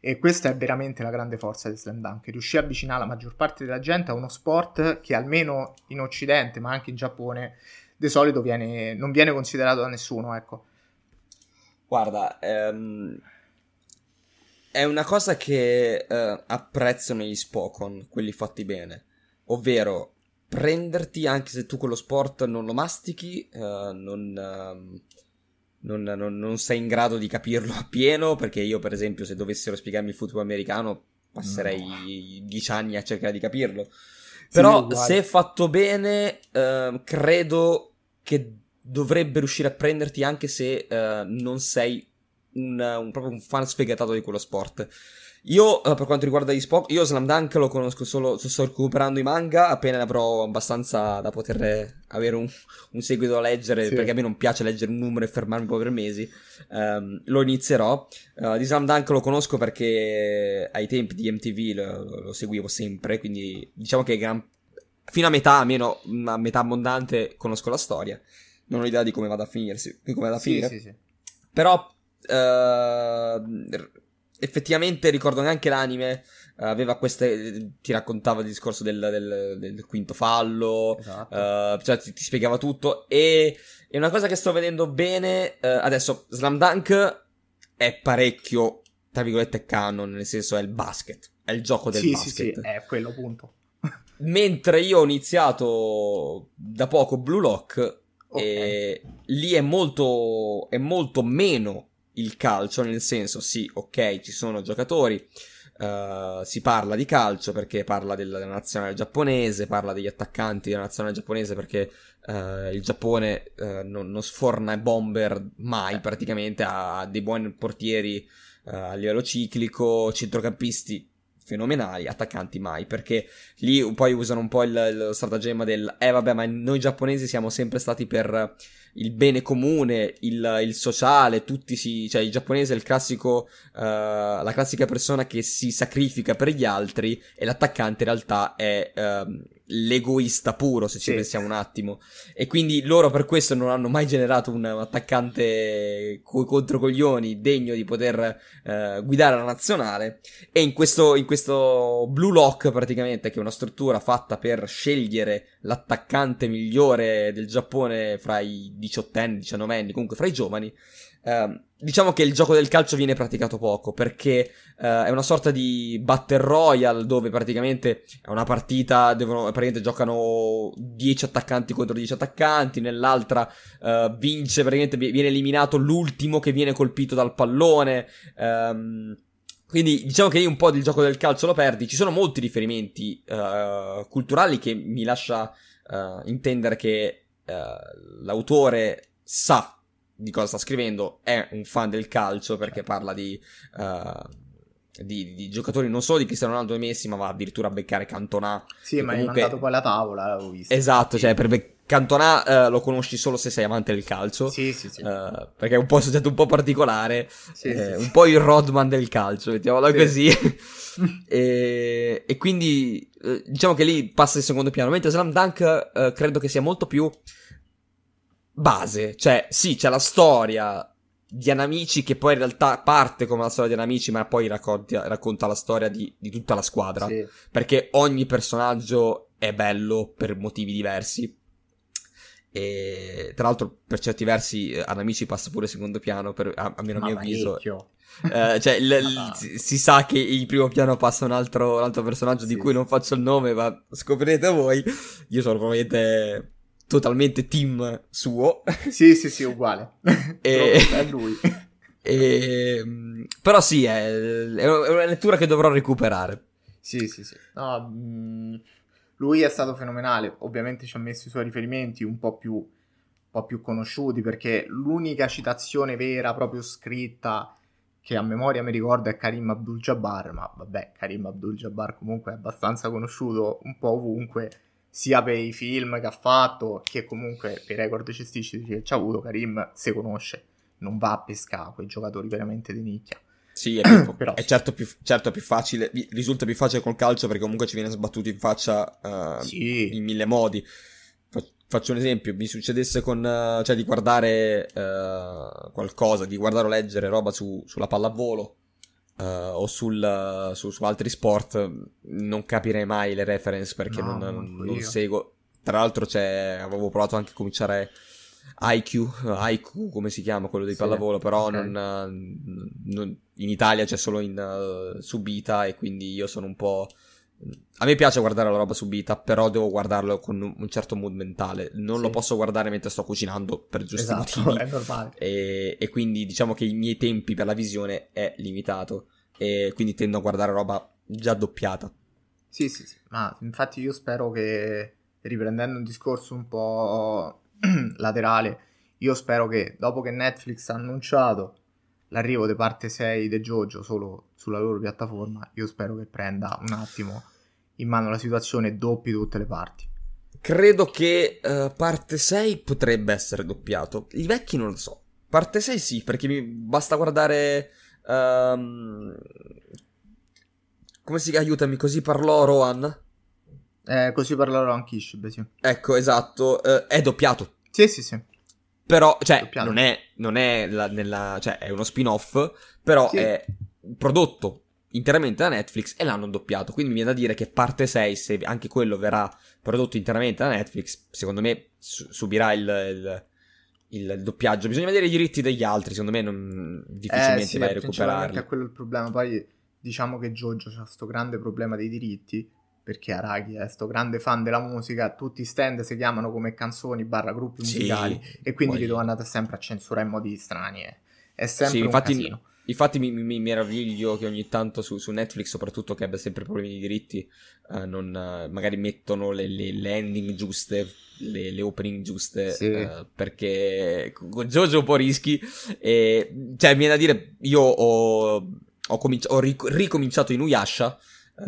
C: E questa è veramente la grande forza di Slam Dunk, riuscire a avvicinare la maggior parte della gente a uno sport che almeno in Occidente, ma anche in Giappone, di solito viene, non viene considerato da nessuno, ecco.
B: Guarda, ehm, è una cosa che eh, apprezzano gli Spokon, quelli fatti bene, ovvero prenderti anche se tu quello sport non lo mastichi, uh, non, uh, non, non, non, sei in grado di capirlo appieno, perché io per esempio se dovessero spiegarmi il football americano passerei no. dieci anni a cercare di capirlo. Però sì, se fatto bene, uh, credo che dovrebbe riuscire a prenderti anche se non sei un, un, proprio un fan sfegatato di quello sport. Io, eh, per quanto riguarda gli Spock, io Slam Dunk lo conosco solo, sto recuperando i manga, appena ne avrò abbastanza da poter avere un, un seguito da leggere, sì. perché a me non piace leggere un numero e fermarmi poi per mesi, um, lo inizierò. Uh, di Slam Dunk lo conosco perché ai tempi di MTV lo, lo seguivo sempre, quindi diciamo che gran, fino a metà, almeno a metà abbondante, conosco la storia. Non ho idea di come vada a finirsi, di come vada a finire. Sì, sì, Però... Uh, effettivamente ricordo neanche l'anime aveva queste ti raccontava il discorso del, del, del quinto fallo esatto. uh, cioè ti, ti, spiegava tutto e è una cosa che sto vedendo bene uh, adesso Slam Dunk è parecchio tra virgolette canon nel senso è il basket è il gioco del
C: sì,
B: basket
C: sì sì è quello punto
B: mentre io ho iniziato da poco Blue Lock okay. e lì è molto è molto meno il calcio, nel senso, sì, ok, ci sono giocatori, uh, si parla di calcio perché parla della, nazionale giapponese, parla degli attaccanti della nazionale giapponese perché uh, il Giappone uh, non, non, sforna bomber mai praticamente, ha dei buoni portieri a livello ciclico, centrocampisti fenomenali, attaccanti mai, perché lì poi usano un po' il, il stratagemma del eh vabbè, ma noi giapponesi siamo sempre stati per il bene comune, il, il sociale, tutti si, cioè il giapponese è il classico, uh, la classica persona che si sacrifica per gli altri e l'attaccante in realtà è uh, l'egoista puro, se ci sì. pensiamo un attimo. E quindi loro per questo non hanno mai generato un, attaccante coi controcoglioni degno di poter uh, guidare la nazionale. E in questo, in questo Blue Lock, praticamente, che è una struttura fatta per scegliere l'attaccante migliore del Giappone fra i 18 anni, 19 anni, comunque fra i giovani, Uh, diciamo che il gioco del calcio viene praticato poco perché uh, è una sorta di battle royale dove praticamente è una partita devono, praticamente giocano 10 attaccanti contro 10 attaccanti nell'altra uh, vince praticamente viene eliminato l'ultimo che viene colpito dal pallone um, quindi diciamo che io un po' del gioco del calcio lo perdi. Ci sono molti riferimenti uh, culturali che mi lascia intendere che l'autore sa di cosa sta scrivendo, è un fan del calcio perché parla di, uh, di, di giocatori non solo di Cristiano Ronaldo e Messi, ma va addirittura a beccare Cantona.
C: Sì, ma comunque... hai mandato poi la tavola, l'avevo visto.
B: Esatto, cioè per be- Cantona uh, lo conosci solo se sei amante del calcio.
C: Sì, sì, sì. Uh,
B: perché è un po' soggetto un po' particolare, sì, eh, sì, un po' il Rodman del calcio, mettiamola sì. così. e, e, quindi diciamo che lì passa in secondo piano, mentre Slam Dunk credo che sia molto più base, cioè sì, c'è la storia di Anamici che poi in realtà parte come la storia di Anamici ma poi racconta, racconta la storia di, di, tutta la squadra sì. perché ogni personaggio è bello per motivi diversi e tra l'altro per certi versi Anamici passa pure secondo piano per, a, a mio avviso eh, cioè, l- l- si sa che in primo piano passa un altro, un altro personaggio sì. di cui non faccio il nome, ma scoprirete voi. Io sono probabilmente totalmente team suo.
C: Sì, sì, sì, uguale. e... è lui.
B: E... Però sì, è... è una lettura che dovrò recuperare.
C: Sì, sì, sì. No, mh, mm, lui è stato fenomenale. Ovviamente ci ha messo i suoi riferimenti un po' più, un po' più conosciuti perché l'unica citazione vera, proprio scritta, che a memoria mi ricordo è Karim Abdul-Jabbar, ma vabbè, Karim Abdul-Jabbar comunque è abbastanza conosciuto un po' ovunque sia per i film che ha fatto, che comunque per i record cestistici che ci ha avuto, Karim si conosce, non va a pescare quei giocatori veramente di nicchia.
B: Sì, è, più, Però, è certo, più, certo più facile, risulta più facile col calcio perché comunque ci viene sbattuto in faccia uh, sì. in mille modi. Faccio un esempio, mi succedesse con, uh, cioè di guardare uh, qualcosa, di guardare o leggere roba su, sulla pallavolo, uh, o sul, su, su, altri sport, non capirei mai le reference perché no, non, non seguo. Tra l'altro avevo provato anche a cominciare IQ, IQ come si chiama quello di sì, pallavolo, però okay. non, non, in Italia c'è solo in uh, subita e quindi io sono un po'... A me piace guardare la roba subita, però devo guardarlo con un certo mood mentale. Non sì. lo posso guardare mentre sto cucinando per giusti esatto, motivi.
C: È normale.
B: E, e, quindi diciamo che i miei tempi per la visione è limitato. E quindi tendo a guardare roba già doppiata.
C: Sì, sì, sì. Ma infatti io spero che, riprendendo un discorso un po' laterale, io spero che dopo che Netflix ha annunciato l'arrivo di parte 6 di Jojo solo sulla loro piattaforma, io spero che prenda un attimo in mano la situazione e doppi tutte le parti.
B: Credo che uh, parte 6 potrebbe essere doppiato. I vecchi non lo so. Parte 6 sì, perché mi basta guardare... Um... Come si aiutami? Così parlò Rohan?
C: Eh, così parlò Rohan Kishib, sì.
B: Ecco, esatto. Uh, è doppiato.
C: Sì, sì, sì.
B: Però, cioè, non è, non è la, nella, cioè, è uno spin-off, però sì. è prodotto interamente da Netflix e l'hanno doppiato. Quindi mi viene da dire che parte 6, se anche quello verrà prodotto interamente da Netflix, secondo me su- subirà il, il, il, doppiaggio. Bisogna vedere i diritti degli altri, secondo me non, difficilmente eh, sì, vai a recuperarli.
C: È quello il problema. Poi diciamo che Jojo ha questo grande problema dei diritti perché Araki è sto grande fan della musica, tutti i stand si chiamano come canzoni barra gruppi musicali sì, e quindi poi... li devo andare sempre a censurare in modi strani. Eh. È sempre sì,
B: infatti,
C: casino.
B: Infatti mi, mi, meraviglio che ogni tanto su, su, Netflix, soprattutto che abbia sempre problemi di diritti, uh, non, uh, magari mettono le, le, le, ending giuste, le, le opening giuste, sì. uh, perché con Jojo un po' rischi. E, cioè, mi viene da dire, io ho, ho, cominci- ho ric- ricominciato in Uyasha,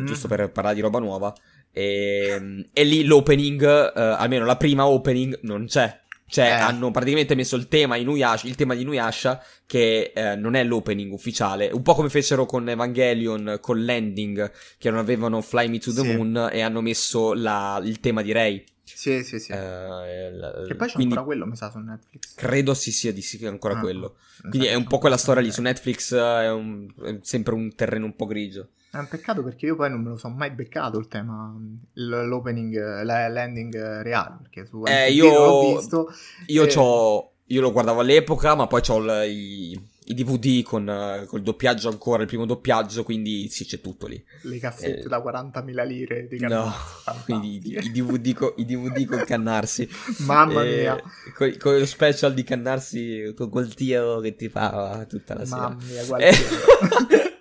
B: mm. giusto per parlare di roba nuova. E, e lì l'opening, uh, almeno la prima opening, non c'è. Cioè, eh. hanno praticamente messo il tema, Inuyasha, il tema di Inuyasha, che eh, non è l'opening ufficiale. Un po' come fecero con Evangelion, con l'ending, che non avevano Fly Me to the sì. Moon, e hanno messo la, il tema di Rei.
C: Sì, sì, sì. Eh, la, che poi c'è ancora quello, mi sa, su Netflix.
B: Credo si sia di sì ancora ah, quello. Quindi è un po' quella storia lì. Su Netflix è, un, è sempre un terreno un po' grigio.
C: È un peccato perché io poi non me lo sono mai beccato il tema, l'opening, l'ending reale, perché su
B: eh, io, l'ho visto. Io, e... io lo guardavo all'epoca, ma poi ho i, i, DVD con col doppiaggio ancora, il primo doppiaggio, quindi sì, c'è tutto lì.
C: Le cassette eh... da 40.000 lire di
B: No, quindi i, i, DVD co, i, DVD con Cannarsi.
C: Mamma eh, mia.
B: Con, con, lo special di Cannarsi con quel tio che ti fa tutta la
C: Mamma
B: sera.
C: mia, guarda.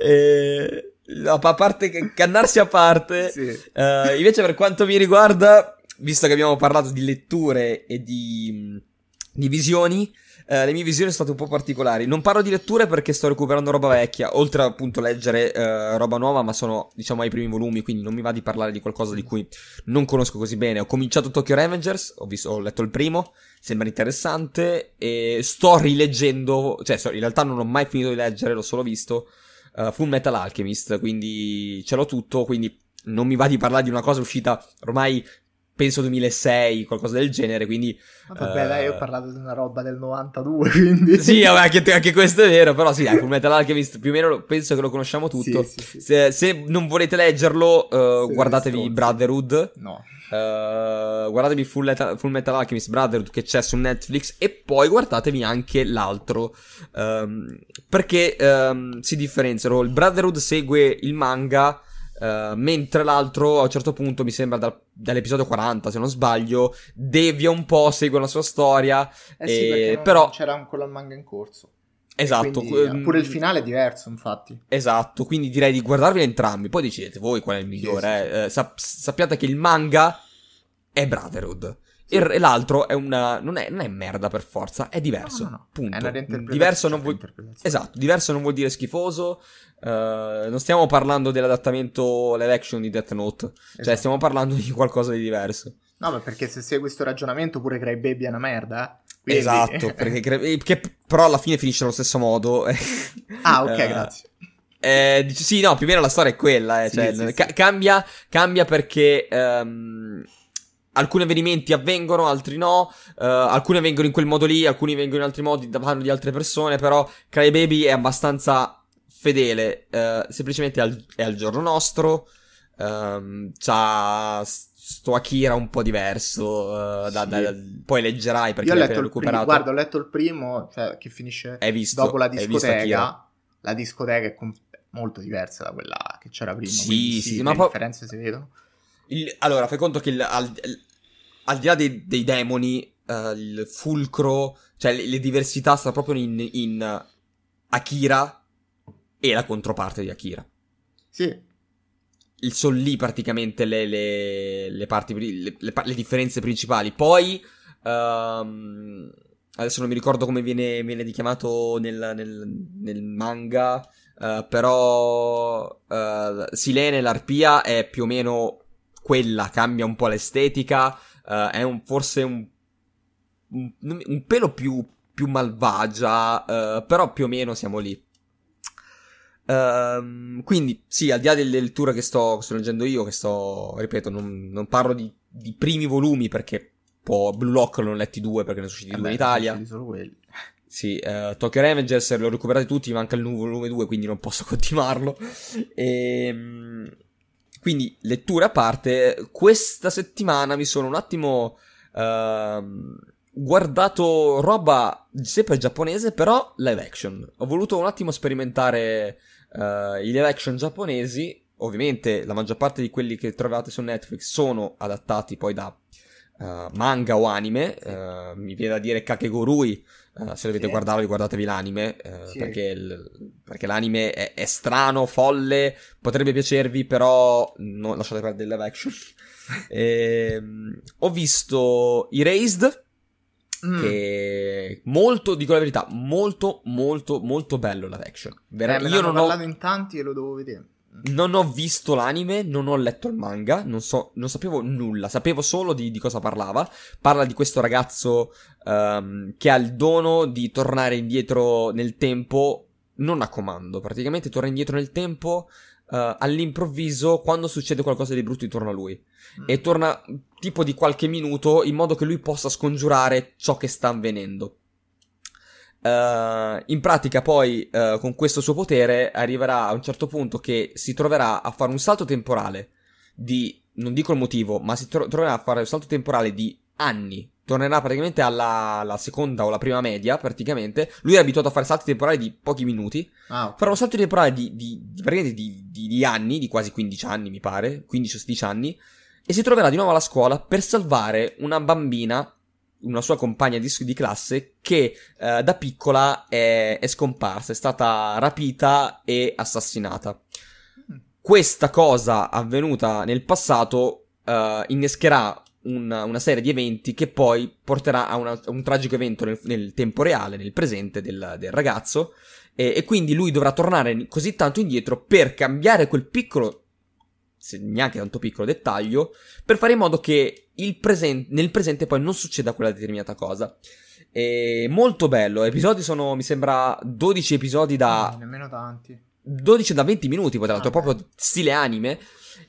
B: E... No, a parte che cannarsi a parte, sì. uh, invece per quanto mi riguarda, visto che abbiamo parlato di letture e di, di visioni, uh, le mie visioni sono state un po' particolari. Non parlo di letture perché sto recuperando roba vecchia, oltre a appunto leggere uh, roba nuova, ma sono diciamo ai primi volumi, quindi non mi va di parlare di qualcosa di cui non conosco così bene. Ho cominciato Tokyo Revengers, ho, visto, ho letto il primo, sembra interessante, e sto rileggendo, cioè in realtà non ho mai finito di leggere, l'ho solo visto uh, Full Metal Alchemist, quindi ce l'ho tutto, quindi non mi va di parlare di una cosa uscita ormai penso 2006, qualcosa del genere, quindi...
C: Vabbè, uh... dai, ho parlato di una roba del 92, quindi...
B: sì, vabbè, anche, anche, questo è vero, però sì, dai, Full Metal Alchemist più o meno penso che lo conosciamo tutto. Sì, sì, sì. Se, se, non volete leggerlo, uh, guardatevi Brotherhood.
C: No.
B: Uh, guardatevi Full Metal, Full Metal, Alchemist Brotherhood che c'è su Netflix e poi guardatevi anche l'altro um, perché um, si differenziano. Il Brotherhood segue il manga Uh, mentre l'altro a un certo punto mi sembra dal, dall'episodio 40 se non sbaglio devia un po' segue la sua storia
C: eh sì, e... però c'era ancora il manga in corso
B: esatto
C: quindi, pure il finale è diverso infatti
B: esatto quindi direi di guardarvi entrambi poi decidete voi qual è il migliore sì, sì, eh. Eh, sap- sappiate che il manga è Brotherhood e l'altro è una. Non è, non è, merda per forza, è diverso. No, no, no. Punto. È una diverso non vuol... Esatto, diverso non vuol dire schifoso. Uh, non stiamo parlando dell'adattamento live action di Death Note. Cioè, esatto. Cioè, stiamo parlando di qualcosa di diverso.
C: No, ma perché se segui questo ragionamento pure Cry Baby è una merda. Eh? Quindi...
B: Esatto, perché, perché, però alla fine finisce allo stesso modo.
C: ah, ok, uh, grazie.
B: Eh, sì, no, più o meno la storia è quella. Eh, cioè, sì, sì, ca- sì. Cambia, cambia perché. Um, alcuni avvenimenti avvengono, altri no, uh, alcuni avvengono in quel modo lì, alcuni avvengono in altri modi da parte di altre persone, però Crybaby è abbastanza fedele, uh, semplicemente al, è al giorno nostro, um, c'ha sto Akira un po' diverso, uh, da, sì. da, da, poi leggerai perché
C: Io ho letto il recuperato. Primo, guarda, ho letto il primo, cioè che finisce visto, dopo la discoteca, la discoteca è com- molto diversa da quella che c'era prima, sì, sì, sì ma le po- differenze si vedono.
B: Il, allora, fai conto che il, al, al, di là dei, dei demoni, uh, il fulcro, cioè le, le, diversità stanno proprio in, in Akira e la controparte di Akira.
C: Sì.
B: Sono lì praticamente le, le, le parti, le, le, differenze principali. Poi, um, adesso non mi ricordo come viene, viene chiamato nel, nel, nel manga, uh, però uh, Silene, l'arpia, è più o meno quella cambia un po' l'estetica, uh, è un, forse un, un, un, pelo più, più malvagia, però più o meno siamo lì. Uh, quindi, sì, al di là delle letture che sto, sto leggendo io, che sto, ripeto, non, non parlo di, di, primi volumi perché po' Blue Lock l'ho letti due perché ne sono usciti eh due in Italia.
C: Solo quelli.
B: Sì, uh, Tokyo Revengers l'ho recuperato tutti, manca il volume 2, quindi non posso continuarlo. E, ehm, quindi, lettura a parte, questa settimana mi sono un attimo uh, guardato roba sempre giapponese, però live action. Ho voluto un attimo sperimentare uh, i live action giapponesi. Ovviamente la maggior parte di quelli che trovate su Netflix sono adattati poi da uh, manga o anime. Uh, mi viene da dire Kakegurui se dovete sì. guardarlo, guardatevi l'anime. Sì. perché, il, perché, l'anime è, è, strano, folle. Potrebbe piacervi, però no, lasciate perdere il live action. e, ehm, ho visto Erased. Mm. Che molto, dico la verità, molto, molto, molto bello live action.
C: Ver- eh, io non ho parlato in tanti e lo devo vedere.
B: Non ho visto l'anime, non ho letto il manga, non, so, non sapevo nulla, sapevo solo di, di, cosa parlava. Parla di questo ragazzo um, che ha il dono di tornare indietro nel tempo, non a comando, praticamente torna indietro nel tempo uh, all'improvviso quando succede qualcosa di brutto intorno a lui. Mm. E torna tipo di qualche minuto in modo che lui possa scongiurare ciò che sta avvenendo. Uh, in pratica poi uh, con questo suo potere arriverà a un certo punto che si troverà a fare un salto temporale di, non dico il motivo, ma si tro- troverà a fare un salto temporale di anni. Tornerà praticamente alla, alla, seconda o la prima media, praticamente. Lui è abituato a fare salti temporali di pochi minuti. Ah, okay. Farà un salto temporale di, di, di, di, di anni, di quasi 15 anni mi pare, 15 o 16 anni. E si troverà di nuovo alla scuola per salvare una bambina una sua compagna di, di classe che eh, da piccola è, è, scomparsa, è stata rapita e assassinata. Questa cosa avvenuta nel passato eh, innescherà una, una, serie di eventi che poi porterà a, una, a un tragico evento nel, nel, tempo reale, nel presente del, del ragazzo. E, e quindi lui dovrà tornare così tanto indietro per cambiare quel piccolo neanche tanto piccolo dettaglio, per fare in modo che presen- nel presente poi non succeda quella determinata cosa. È molto bello, episodi sono, mi sembra, 12 episodi da...
C: No, nemmeno tanti.
B: 12 da 20 minuti, poi tra l'altro, ah, proprio stile anime.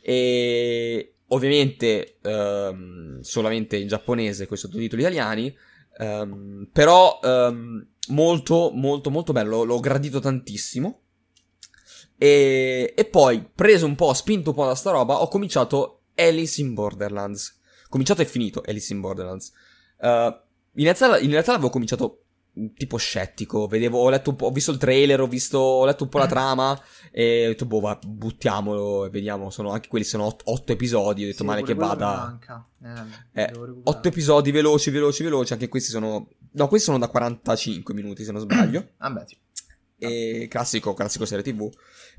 B: E... ovviamente ehm, solamente in giapponese con i sottotitoli italiani, ehm, però ehm, molto molto molto bello, l'ho gradito tantissimo. E, e, poi, preso un po', spinto un po' da sta roba, ho cominciato Alice in Borderlands. Cominciato e finito Alice in Borderlands. Uh, in, realtà, in realtà l'avevo cominciato tipo scettico. Vedevo, ho letto un po', ho visto il trailer, ho visto, ho letto un po' la trama e ho detto, boh, va, buttiamolo e vediamo. Sono anche quelli sono otto, otto episodi. Ho detto,
C: Sì,
B: male che vada.
C: Eh,
B: Eh. Otto episodi veloci, veloci, veloci. Anche questi sono. No, questi sono da 45 minuti, se non sbaglio.
C: Vabbè, sì.
B: E classico, classico serie tv.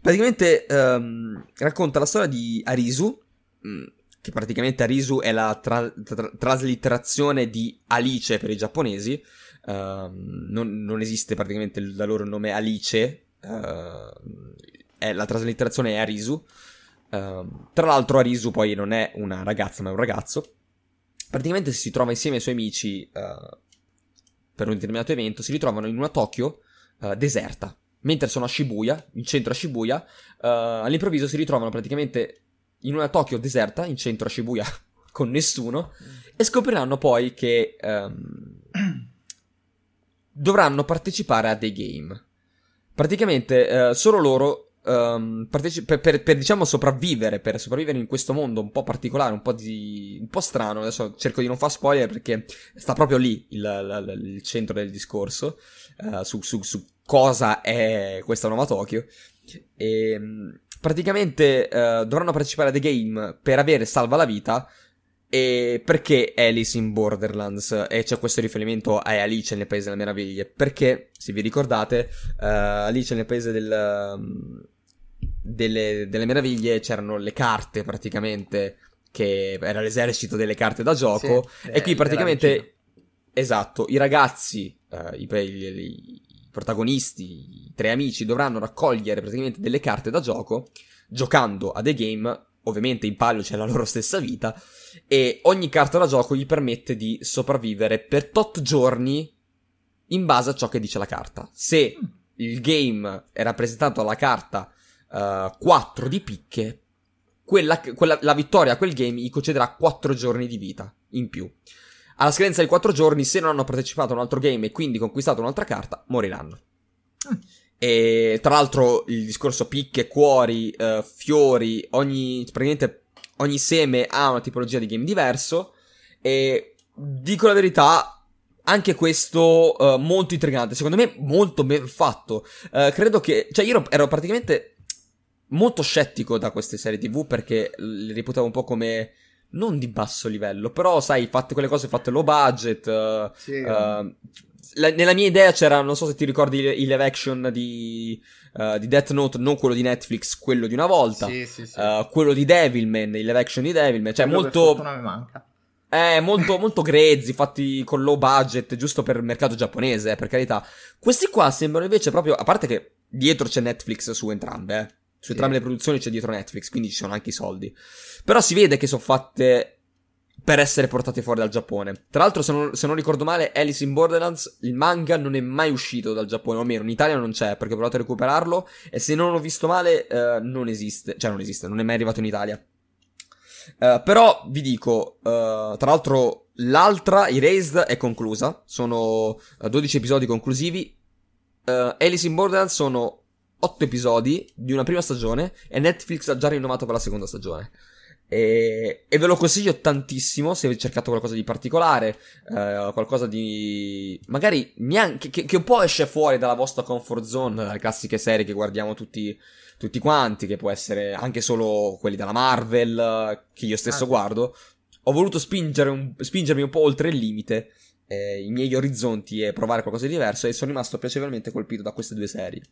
B: Praticamente ehm, racconta la storia di Arisu, mh, che praticamente Arisu è la tra- tra- traslitterazione di Alice per i giapponesi. Ehm, non, non esiste praticamente il, loro nome Alice, ehm, è- la traslitterazione è Arisu. Ehm, tra l'altro Arisu poi non è una ragazza ma è un ragazzo. Praticamente si trova insieme ai suoi amici eh, per un determinato evento, si ritrovano in una Tokyo eh, deserta. Mentre sono a Shibuya, in centro a Shibuya, eh, all'improvviso si ritrovano praticamente in una Tokyo deserta, in centro a Shibuya, con nessuno, e scopriranno poi che ehm, dovranno partecipare a dei game. Praticamente eh, solo loro, ehm, parteci- per, per- per, diciamo sopravvivere, per sopravvivere in questo mondo un po' particolare, un po', di, un po' strano, adesso cerco di non far spoiler perché sta proprio lì il, il- il centro del discorso, eh, su, su- su cosa è questa nuova Tokyo. E, mh, praticamente eh, dovranno partecipare a dei game per avere salva la vita. E perché Alice in Borderlands? E c'è questo riferimento a Alice nel Paese delle Meraviglie. Perché, se vi ricordate, eh, Alice nel Paese del, um, delle, delle Meraviglie c'erano le carte praticamente. Che era l'esercito delle carte da gioco.
C: Sì,
B: e qui praticamente, esatto, i ragazzi, eh, i, i- i protagonisti, i tre amici dovranno raccogliere praticamente delle carte da gioco, giocando a dei game, ovviamente in palio c'è la loro stessa vita, e ogni carta da gioco gli permette di sopravvivere per tot giorni in base a ciò che dice la carta. Se il game è rappresentato dalla carta eh, 4 di picche, quella, quella- la vittoria a quel game gli concederà 4 giorni di vita in più. Alla scadenza di 4 giorni, se non hanno partecipato a un altro game e quindi conquistato un'altra carta, moriranno. E tra l'altro il discorso picche, cuori, eh, fiori, ogni, praticamente ogni seme ha una tipologia di game diverso. E dico la verità, anche questo eh, molto intrigante. Secondo me molto ben fatto. Eh, credo che, cioè io ero, praticamente molto scettico da queste serie TV perché le reputavo un po' come non di basso livello, però sai, fatte quelle cose fatte low budget. eh,
C: Sì,
B: eh, la- nella mia idea c'era, non so se ti ricordi il, il live action di, eh, di Death Note, non quello di Netflix, quello di una volta.
C: sì, sì, sì.
B: quello di Devilman, il live action di Devilman, cioè
C: Quello per
B: molto,
C: fortuna mi manca.
B: eh, molto, molto grezzi, fatti con low budget, giusto per il mercato giapponese, eh, per carità. Questi qua sembrano invece proprio, a parte che dietro c'è Netflix su entrambe, eh. Su
C: Sì.
B: entrambe le produzioni c'è dietro Netflix, quindi ci sono anche i soldi. Però si vede che sono fatte per essere portate fuori dal Giappone. Tra l'altro, se non, se non ricordo male, Alice in Borderlands, il manga non è mai uscito dal Giappone, o almeno in Italia non c'è, perché ho provato a recuperarlo, e se non ho visto male, eh, non esiste. Cioè, non esiste, non è mai arrivato in Italia. Eh, però vi dico, eh, tra l'altro, l'altra, Erased, è conclusa. Sono eh, 12 episodi conclusivi. Eh, Alice in Borderlands sono 8 episodi di una prima stagione e Netflix ha già rinnovato per la seconda stagione. E, e ve lo consiglio tantissimo se avete cercato qualcosa di particolare, eh, qualcosa di magari neanche che, che un po' esce fuori dalla vostra comfort zone, dalle classiche serie che guardiamo tutti, tutti quanti, che può essere anche solo quelli della Marvel, che io stesso
C: Ah,
B: guardo. Ho voluto spingere un- spingermi un po' oltre il limite, eh, i miei orizzonti e provare qualcosa di diverso e sono rimasto piacevolmente colpito da queste due serie.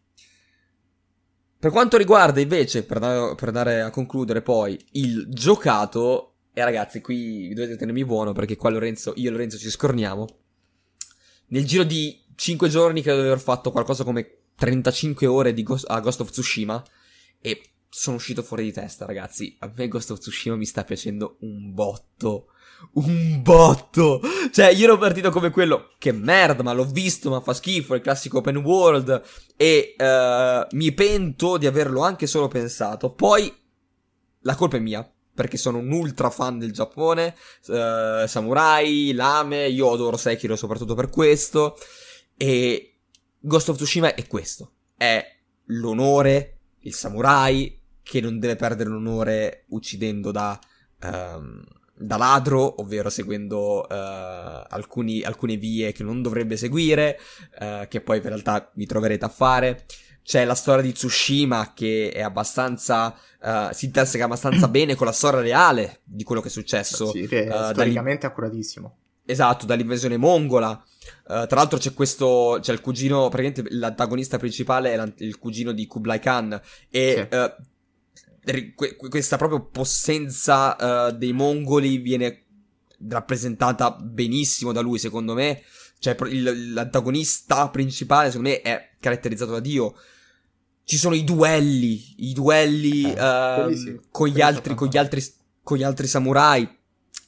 B: Per quanto riguarda invece, per dare, per dare a concludere poi, il giocato, e ragazzi qui dovete tenermi buono perché qua Lorenzo, io e Lorenzo ci scorniamo, nel giro di 5 giorni credo di aver fatto qualcosa come 35 ore di Ghost, a Ghost of Tsushima e sono uscito fuori di testa ragazzi, a me Ghost of Tsushima mi sta piacendo un botto. Un botto! Cioè, io ero partito come quello. Che merda, ma l'ho visto, ma fa schifo. Il classico open world. E eh, mi pento di averlo anche solo pensato. Poi la colpa è mia. perché sono un ultra fan del Giappone, uh, samurai, lame, io adoro Sekiro soprattutto per questo, e Ghost of Tsushima è questo, è l'onore, il samurai, che non deve perdere l'onore uccidendo da... Um, da ladro, ovvero seguendo uh, alcuni, alcune vie che non dovrebbe seguire, uh, che poi in realtà vi troverete a fare. C'è la storia di Tsushima che è abbastanza. Uh, si interseca abbastanza bene con la storia reale di quello che è successo.
C: Sì, che è storicamente accuratissimo.
B: Esatto, dall'invasione mongola. Uh, tra l'altro c'è questo, c'è il cugino, praticamente l'antagonista principale è il cugino di Kublai Khan e sì. uh, questa proprio possenza uh, dei mongoli viene rappresentata benissimo da lui, secondo me. Cioè, il, l'antagonista principale, secondo me, è caratterizzato da Dio. Ci sono i duelli, i duelli eh, uh, sì, con, gli altri, con, gli altri, con gli altri samurai.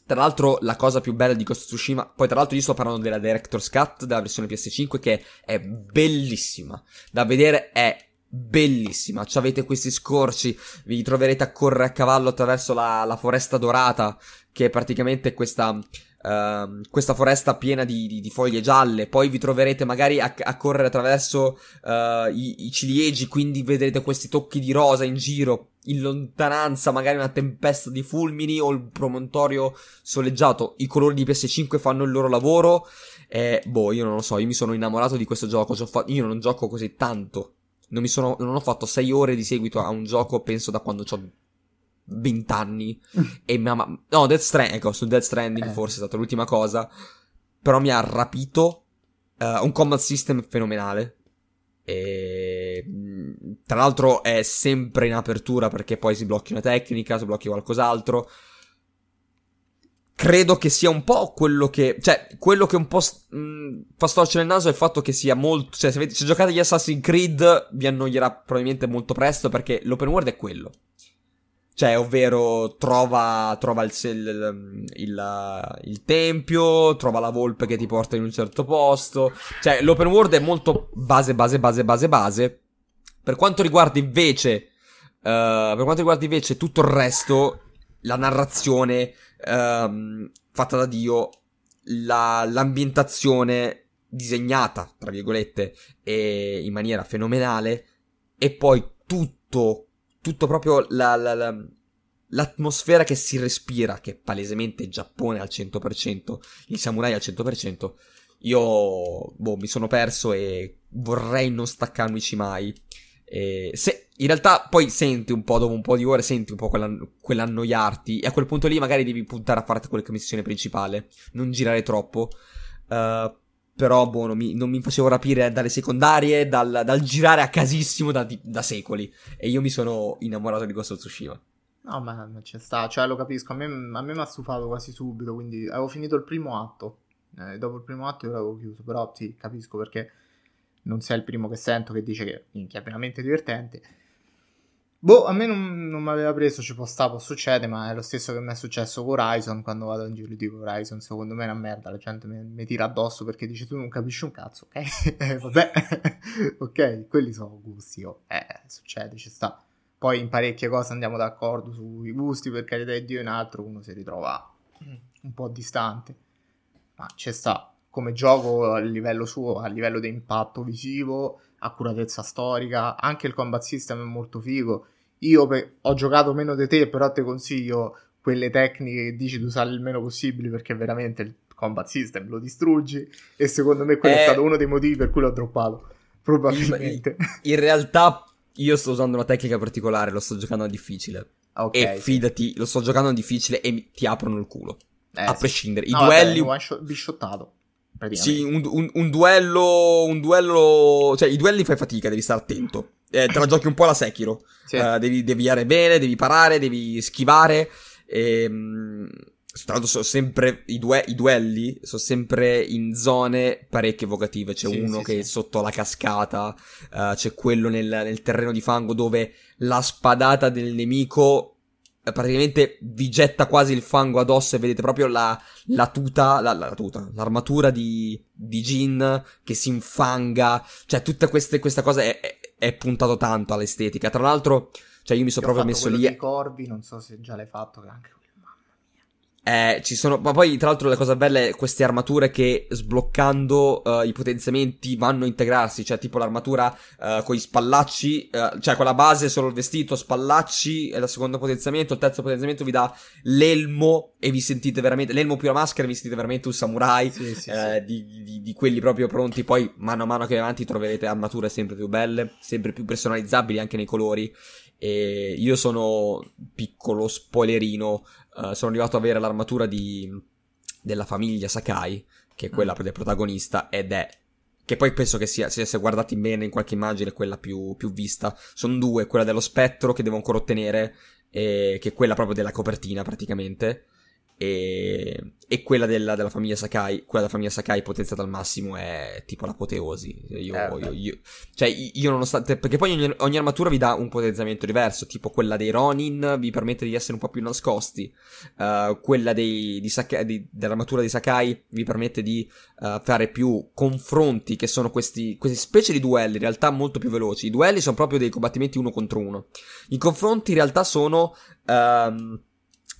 B: Tra l'altro, la cosa più bella di Ghost of Tsushima, poi tra l'altro io sto parlando della Director's Cut, della versione PS5, che è bellissima. Da vedere è bellissima. Ci avete questi scorci, vi troverete a correre a cavallo attraverso la, la foresta dorata, che è praticamente questa. Uh, questa foresta piena di, di, di, foglie gialle. Poi vi troverete magari a, a correre attraverso uh, i, i, ciliegi, quindi vedrete questi tocchi di rosa in giro. In lontananza, magari una tempesta di fulmini o il promontorio soleggiato. I colori di PS5 fanno il loro lavoro. E boh, io non lo so, io mi sono innamorato di questo gioco. Io non gioco così tanto non, mi sono, non ho fatto 6 ore di seguito a un gioco, penso da quando ho 20 anni. e mi ha. No, Death Stranding, ecco, su Death Stranding eh. forse è stata l'ultima cosa. Però mi ha rapito. Uh, un combat system fenomenale. E tra l'altro è sempre in apertura perché poi si blocchi una tecnica, si blocchi qualcos'altro credo che sia un po' quello che. Cioè, quello che un po' mh, mm, fa storcere il naso è il fatto che sia molto. Cioè, se, avete, se giocate gli Assassin's Creed, vi annoierà probabilmente molto presto perché l'open world è quello. Cioè, ovvero, trova, trova il, il, il, il, tempio, trova la volpe che ti porta in un certo posto. Cioè, l'open world è molto base, base, base, base, base. Per quanto riguarda invece. Uh, per quanto riguarda invece tutto il resto, la narrazione ehm, fatta da Dio, la, l'ambientazione disegnata, tra virgolette, in maniera fenomenale, e poi tutto, tutto proprio la, la, la, l'atmosfera che si respira, che è palesemente Giappone al 100%, il samurai al 100%, io boh, mi sono perso e vorrei non staccarmici mai. E se, in realtà poi senti un po', dopo un po' di ore, senti un po' quell'an- quell'annoiarti e a quel punto lì magari devi puntare a farti qualche missione principale, non girare troppo. Uh, però, boh, non mi, non mi, facevo rapire dalle secondarie, dal, dal girare a casissimo da, da, secoli. E io mi sono innamorato di Ghost Tsushima.
C: No, ma c'è sta, cioè lo capisco, a me, a me mi ha stufato quasi subito, quindi avevo finito il primo atto. Eh, dopo il primo atto io l'avevo chiuso, però sì, capisco perché non sei il primo che sento che dice che minchia, è veramente divertente. Boh, a me non, non mi aveva preso, ci può stare, può succedere, ma è lo stesso che mi è successo con Horizon, quando vado in giro e dico Horizon, secondo me è una merda, la gente mi, mi tira addosso perché dice tu non capisci un cazzo, ok? Vabbè, ok, quelli sono gusti, oh. eh, succede, ci sta. Poi in parecchie cose andiamo d'accordo sui gusti, per carità di Dio, in altro uno si ritrova un po' distante, ma ci sta come gioco a livello suo, a livello di impatto visivo, accuratezza storica, anche il combat system è molto figo. Io pe- ho giocato meno di te, però ti consiglio quelle tecniche che dici di usare il meno possibile perché veramente il combat system lo distruggi e secondo me quello eh... è stato uno dei motivi per cui l'ho droppato. Probabilmente.
B: In, realtà io sto usando una tecnica particolare, lo sto giocando a difficile. Okay, e fidati, lo sto giocando a difficile e mi, ti aprono il culo. Eh, a sì. prescindere. I no, duelli...
C: Vabbè, bisciottato.
B: Sì, un, un, un, duello. Un duello. Cioè, i duelli fai fatica, devi stare attento. Eh, te la giochi un po' alla Sekiro. Sì. Uh, devi deviare bene, devi parare, devi schivare. E, ehm, tra l'altro sono sempre i, due, i, duelli sono sempre in zone parecchio evocative. C'è sì, uno sì, che sì. è sotto la cascata, uh, c'è quello nel, nel, terreno di fango dove la spadata del nemico praticamente vi getta quasi il fango addosso e vedete proprio la, la tuta, la, la, tuta, l'armatura di, di Jin che si infanga, cioè tutta queste, questa cosa è, è, è puntato tanto all'estetica. Tra l'altro Cioè io mi sono proprio messo lì...
C: I corvi, non so se già l'hai fatto, che anche
B: eh, ci sono, ma poi tra l'altro la cosa bella è queste armature che sbloccando uh, i potenziamenti vanno a integrarsi, cioè tipo l'armatura uh, con gli spallacci, uh, cioè con la base solo il vestito, spallacci è il secondo potenziamento, il terzo potenziamento vi dà l'elmo e vi sentite veramente, l'elmo più la maschera vi sentite veramente un samurai sì, sì, sì. Di, di, di, quelli proprio pronti, poi mano a mano che avanti troverete armature sempre più belle, sempre più personalizzabili anche nei colori. E io sono piccolo spoilerino uh, sono arrivato ad avere l'armatura di, della famiglia Sakai, che è quella mm. del protagonista, ed è che poi penso che sia, se, se guardati bene in qualche immagine, quella più, più vista. Sono due, quella dello spettro che devo ancora ottenere, e, che è quella proprio della copertina praticamente e, e quella della, della, famiglia Sakai, quella della famiglia Sakai potenziata al massimo è tipo l'apoteosi. Io, eh, io, io, cioè, io nonostante, perché poi ogni, ogni, armatura vi dà un potenziamento diverso, tipo quella dei Ronin vi permette di essere un po' più nascosti, uh, quella dei, di Sakai, di, dell'armatura di Sakai vi permette di uh, fare più confronti, che sono questi, queste specie di duelli, in realtà molto più veloci. I duelli sono proprio dei combattimenti uno contro uno. I confronti in realtà sono... Um,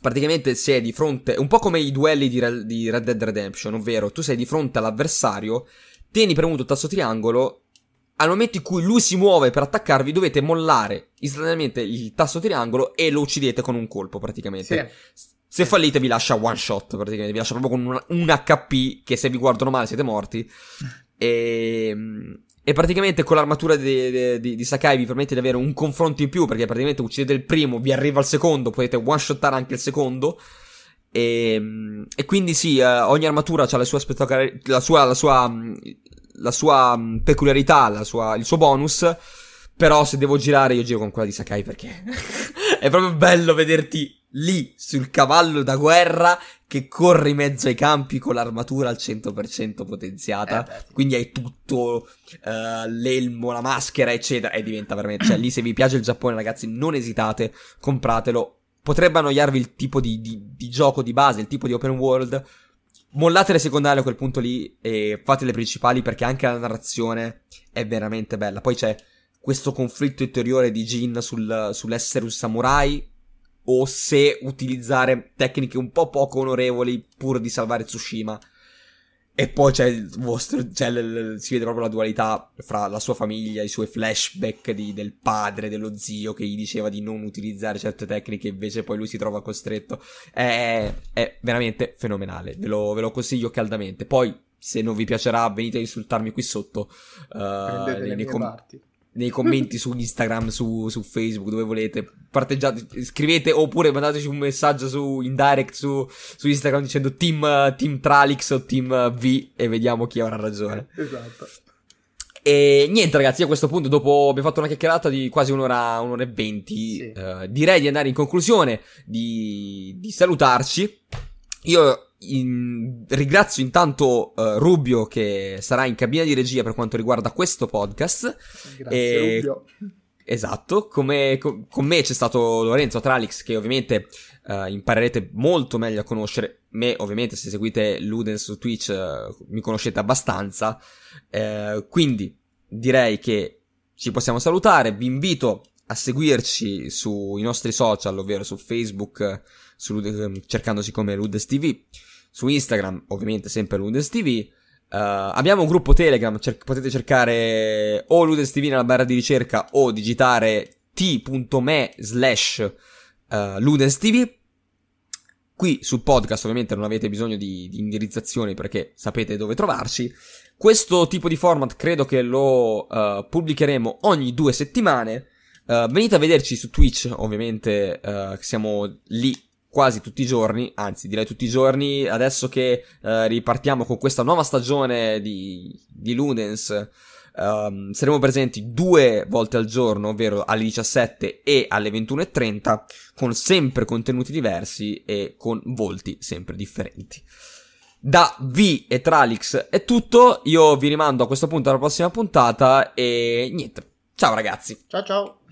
B: praticamente sei di fronte, un po' come i duelli di, Re- di Red Dead Redemption, ovvero tu sei di fronte all'avversario, tieni premuto il tasto triangolo, al momento in cui lui si muove per attaccarvi dovete mollare istantaneamente il tasto triangolo e lo uccidete con un colpo praticamente. Sì. Se fallite vi lascia one shot praticamente, vi lascia proprio con un, un HP che se vi guardano male siete morti. E, ehm, e praticamente con l'armatura di, di, di, di, Sakai vi permette di avere un confronto in più, perché praticamente uccidete il primo, vi arriva il secondo, potete one-shottare anche il secondo. E, e quindi sì, eh, ogni armatura ha la sua, la sua, la sua, la sua peculiarità, la sua, il suo bonus. Però se devo girare, io giro con quella di Sakai perché è proprio bello vederti lì sul cavallo da guerra che corre in mezzo ai campi con l'armatura al 100% potenziata. Eh quindi hai tutto uh, l'elmo, la maschera, eccetera. E diventa veramente. Cioè, lì se vi piace il Giappone, ragazzi, non esitate, compratelo. Potrebbe annoiarvi il tipo di, di, di gioco di base, il tipo di open world. Mollate le secondarie a quel punto lì e fate le principali perché anche la narrazione è veramente bella. Poi c'è questo conflitto interiore di Jin sul, sull'essere un samurai o se utilizzare tecniche un po' poco onorevoli pur di salvare Tsushima. E poi c'è il vostro, c'è l, si vede proprio la dualità fra la sua famiglia, i suoi flashback di, del padre, dello zio che gli diceva di non utilizzare certe tecniche, invece poi lui si trova costretto. È, è veramente fenomenale, ve lo, ve lo, consiglio caldamente. Poi, se non vi piacerà, venite a insultarmi qui sotto.
C: Uh, nei, nei com-
B: nei commenti su Instagram, su, su, Facebook, dove volete. Parteggiate, scrivete oppure mandateci un messaggio su, in direct su, su Instagram dicendo team, team Tralix o Team V e vediamo chi avrà ragione.
C: Esatto.
B: E niente ragazzi, a questo punto dopo abbiamo fatto una chiacchierata di quasi un'ora, un'ora e venti, sì. eh, direi di andare in conclusione, di, di salutarci. Io in... ringrazio intanto uh, Rubio che sarà in cabina di regia per quanto riguarda questo podcast.
C: Grazie e... Rubio.
B: Esatto, come co- con me c'è stato Lorenzo Tralix che ovviamente uh, imparerete molto meglio a conoscere. Me ovviamente se seguite Ludens su Twitch uh, mi conoscete abbastanza. quindi direi che ci possiamo salutare. Vi invito a seguirci sui nostri social, ovvero su Facebook, su, cercandosi come Ludes TV su Instagram, ovviamente sempre Ludes TV. Uh, eh, abbiamo un gruppo Telegram, cer- potete cercare o Ludes TV nella barra di ricerca o digitare t.me slash uh, Ludens TV. Qui sul podcast ovviamente non avete bisogno di, di, indirizzazioni perché sapete dove trovarci. Questo tipo di format credo che lo uh, pubblicheremo ogni due settimane. Uh, venite a vederci su Twitch, ovviamente uh, siamo lì quasi tutti i giorni, anzi direi tutti i giorni, adesso che eh, ripartiamo con questa nuova stagione di, di Ludens, um, saremo presenti due volte al giorno, ovvero alle 17 e alle 21.30, con sempre contenuti diversi e con volti sempre differenti. Da V e Tralix è tutto, io vi rimando a questo punto alla prossima puntata e niente, ciao ragazzi!
C: Ciao ciao!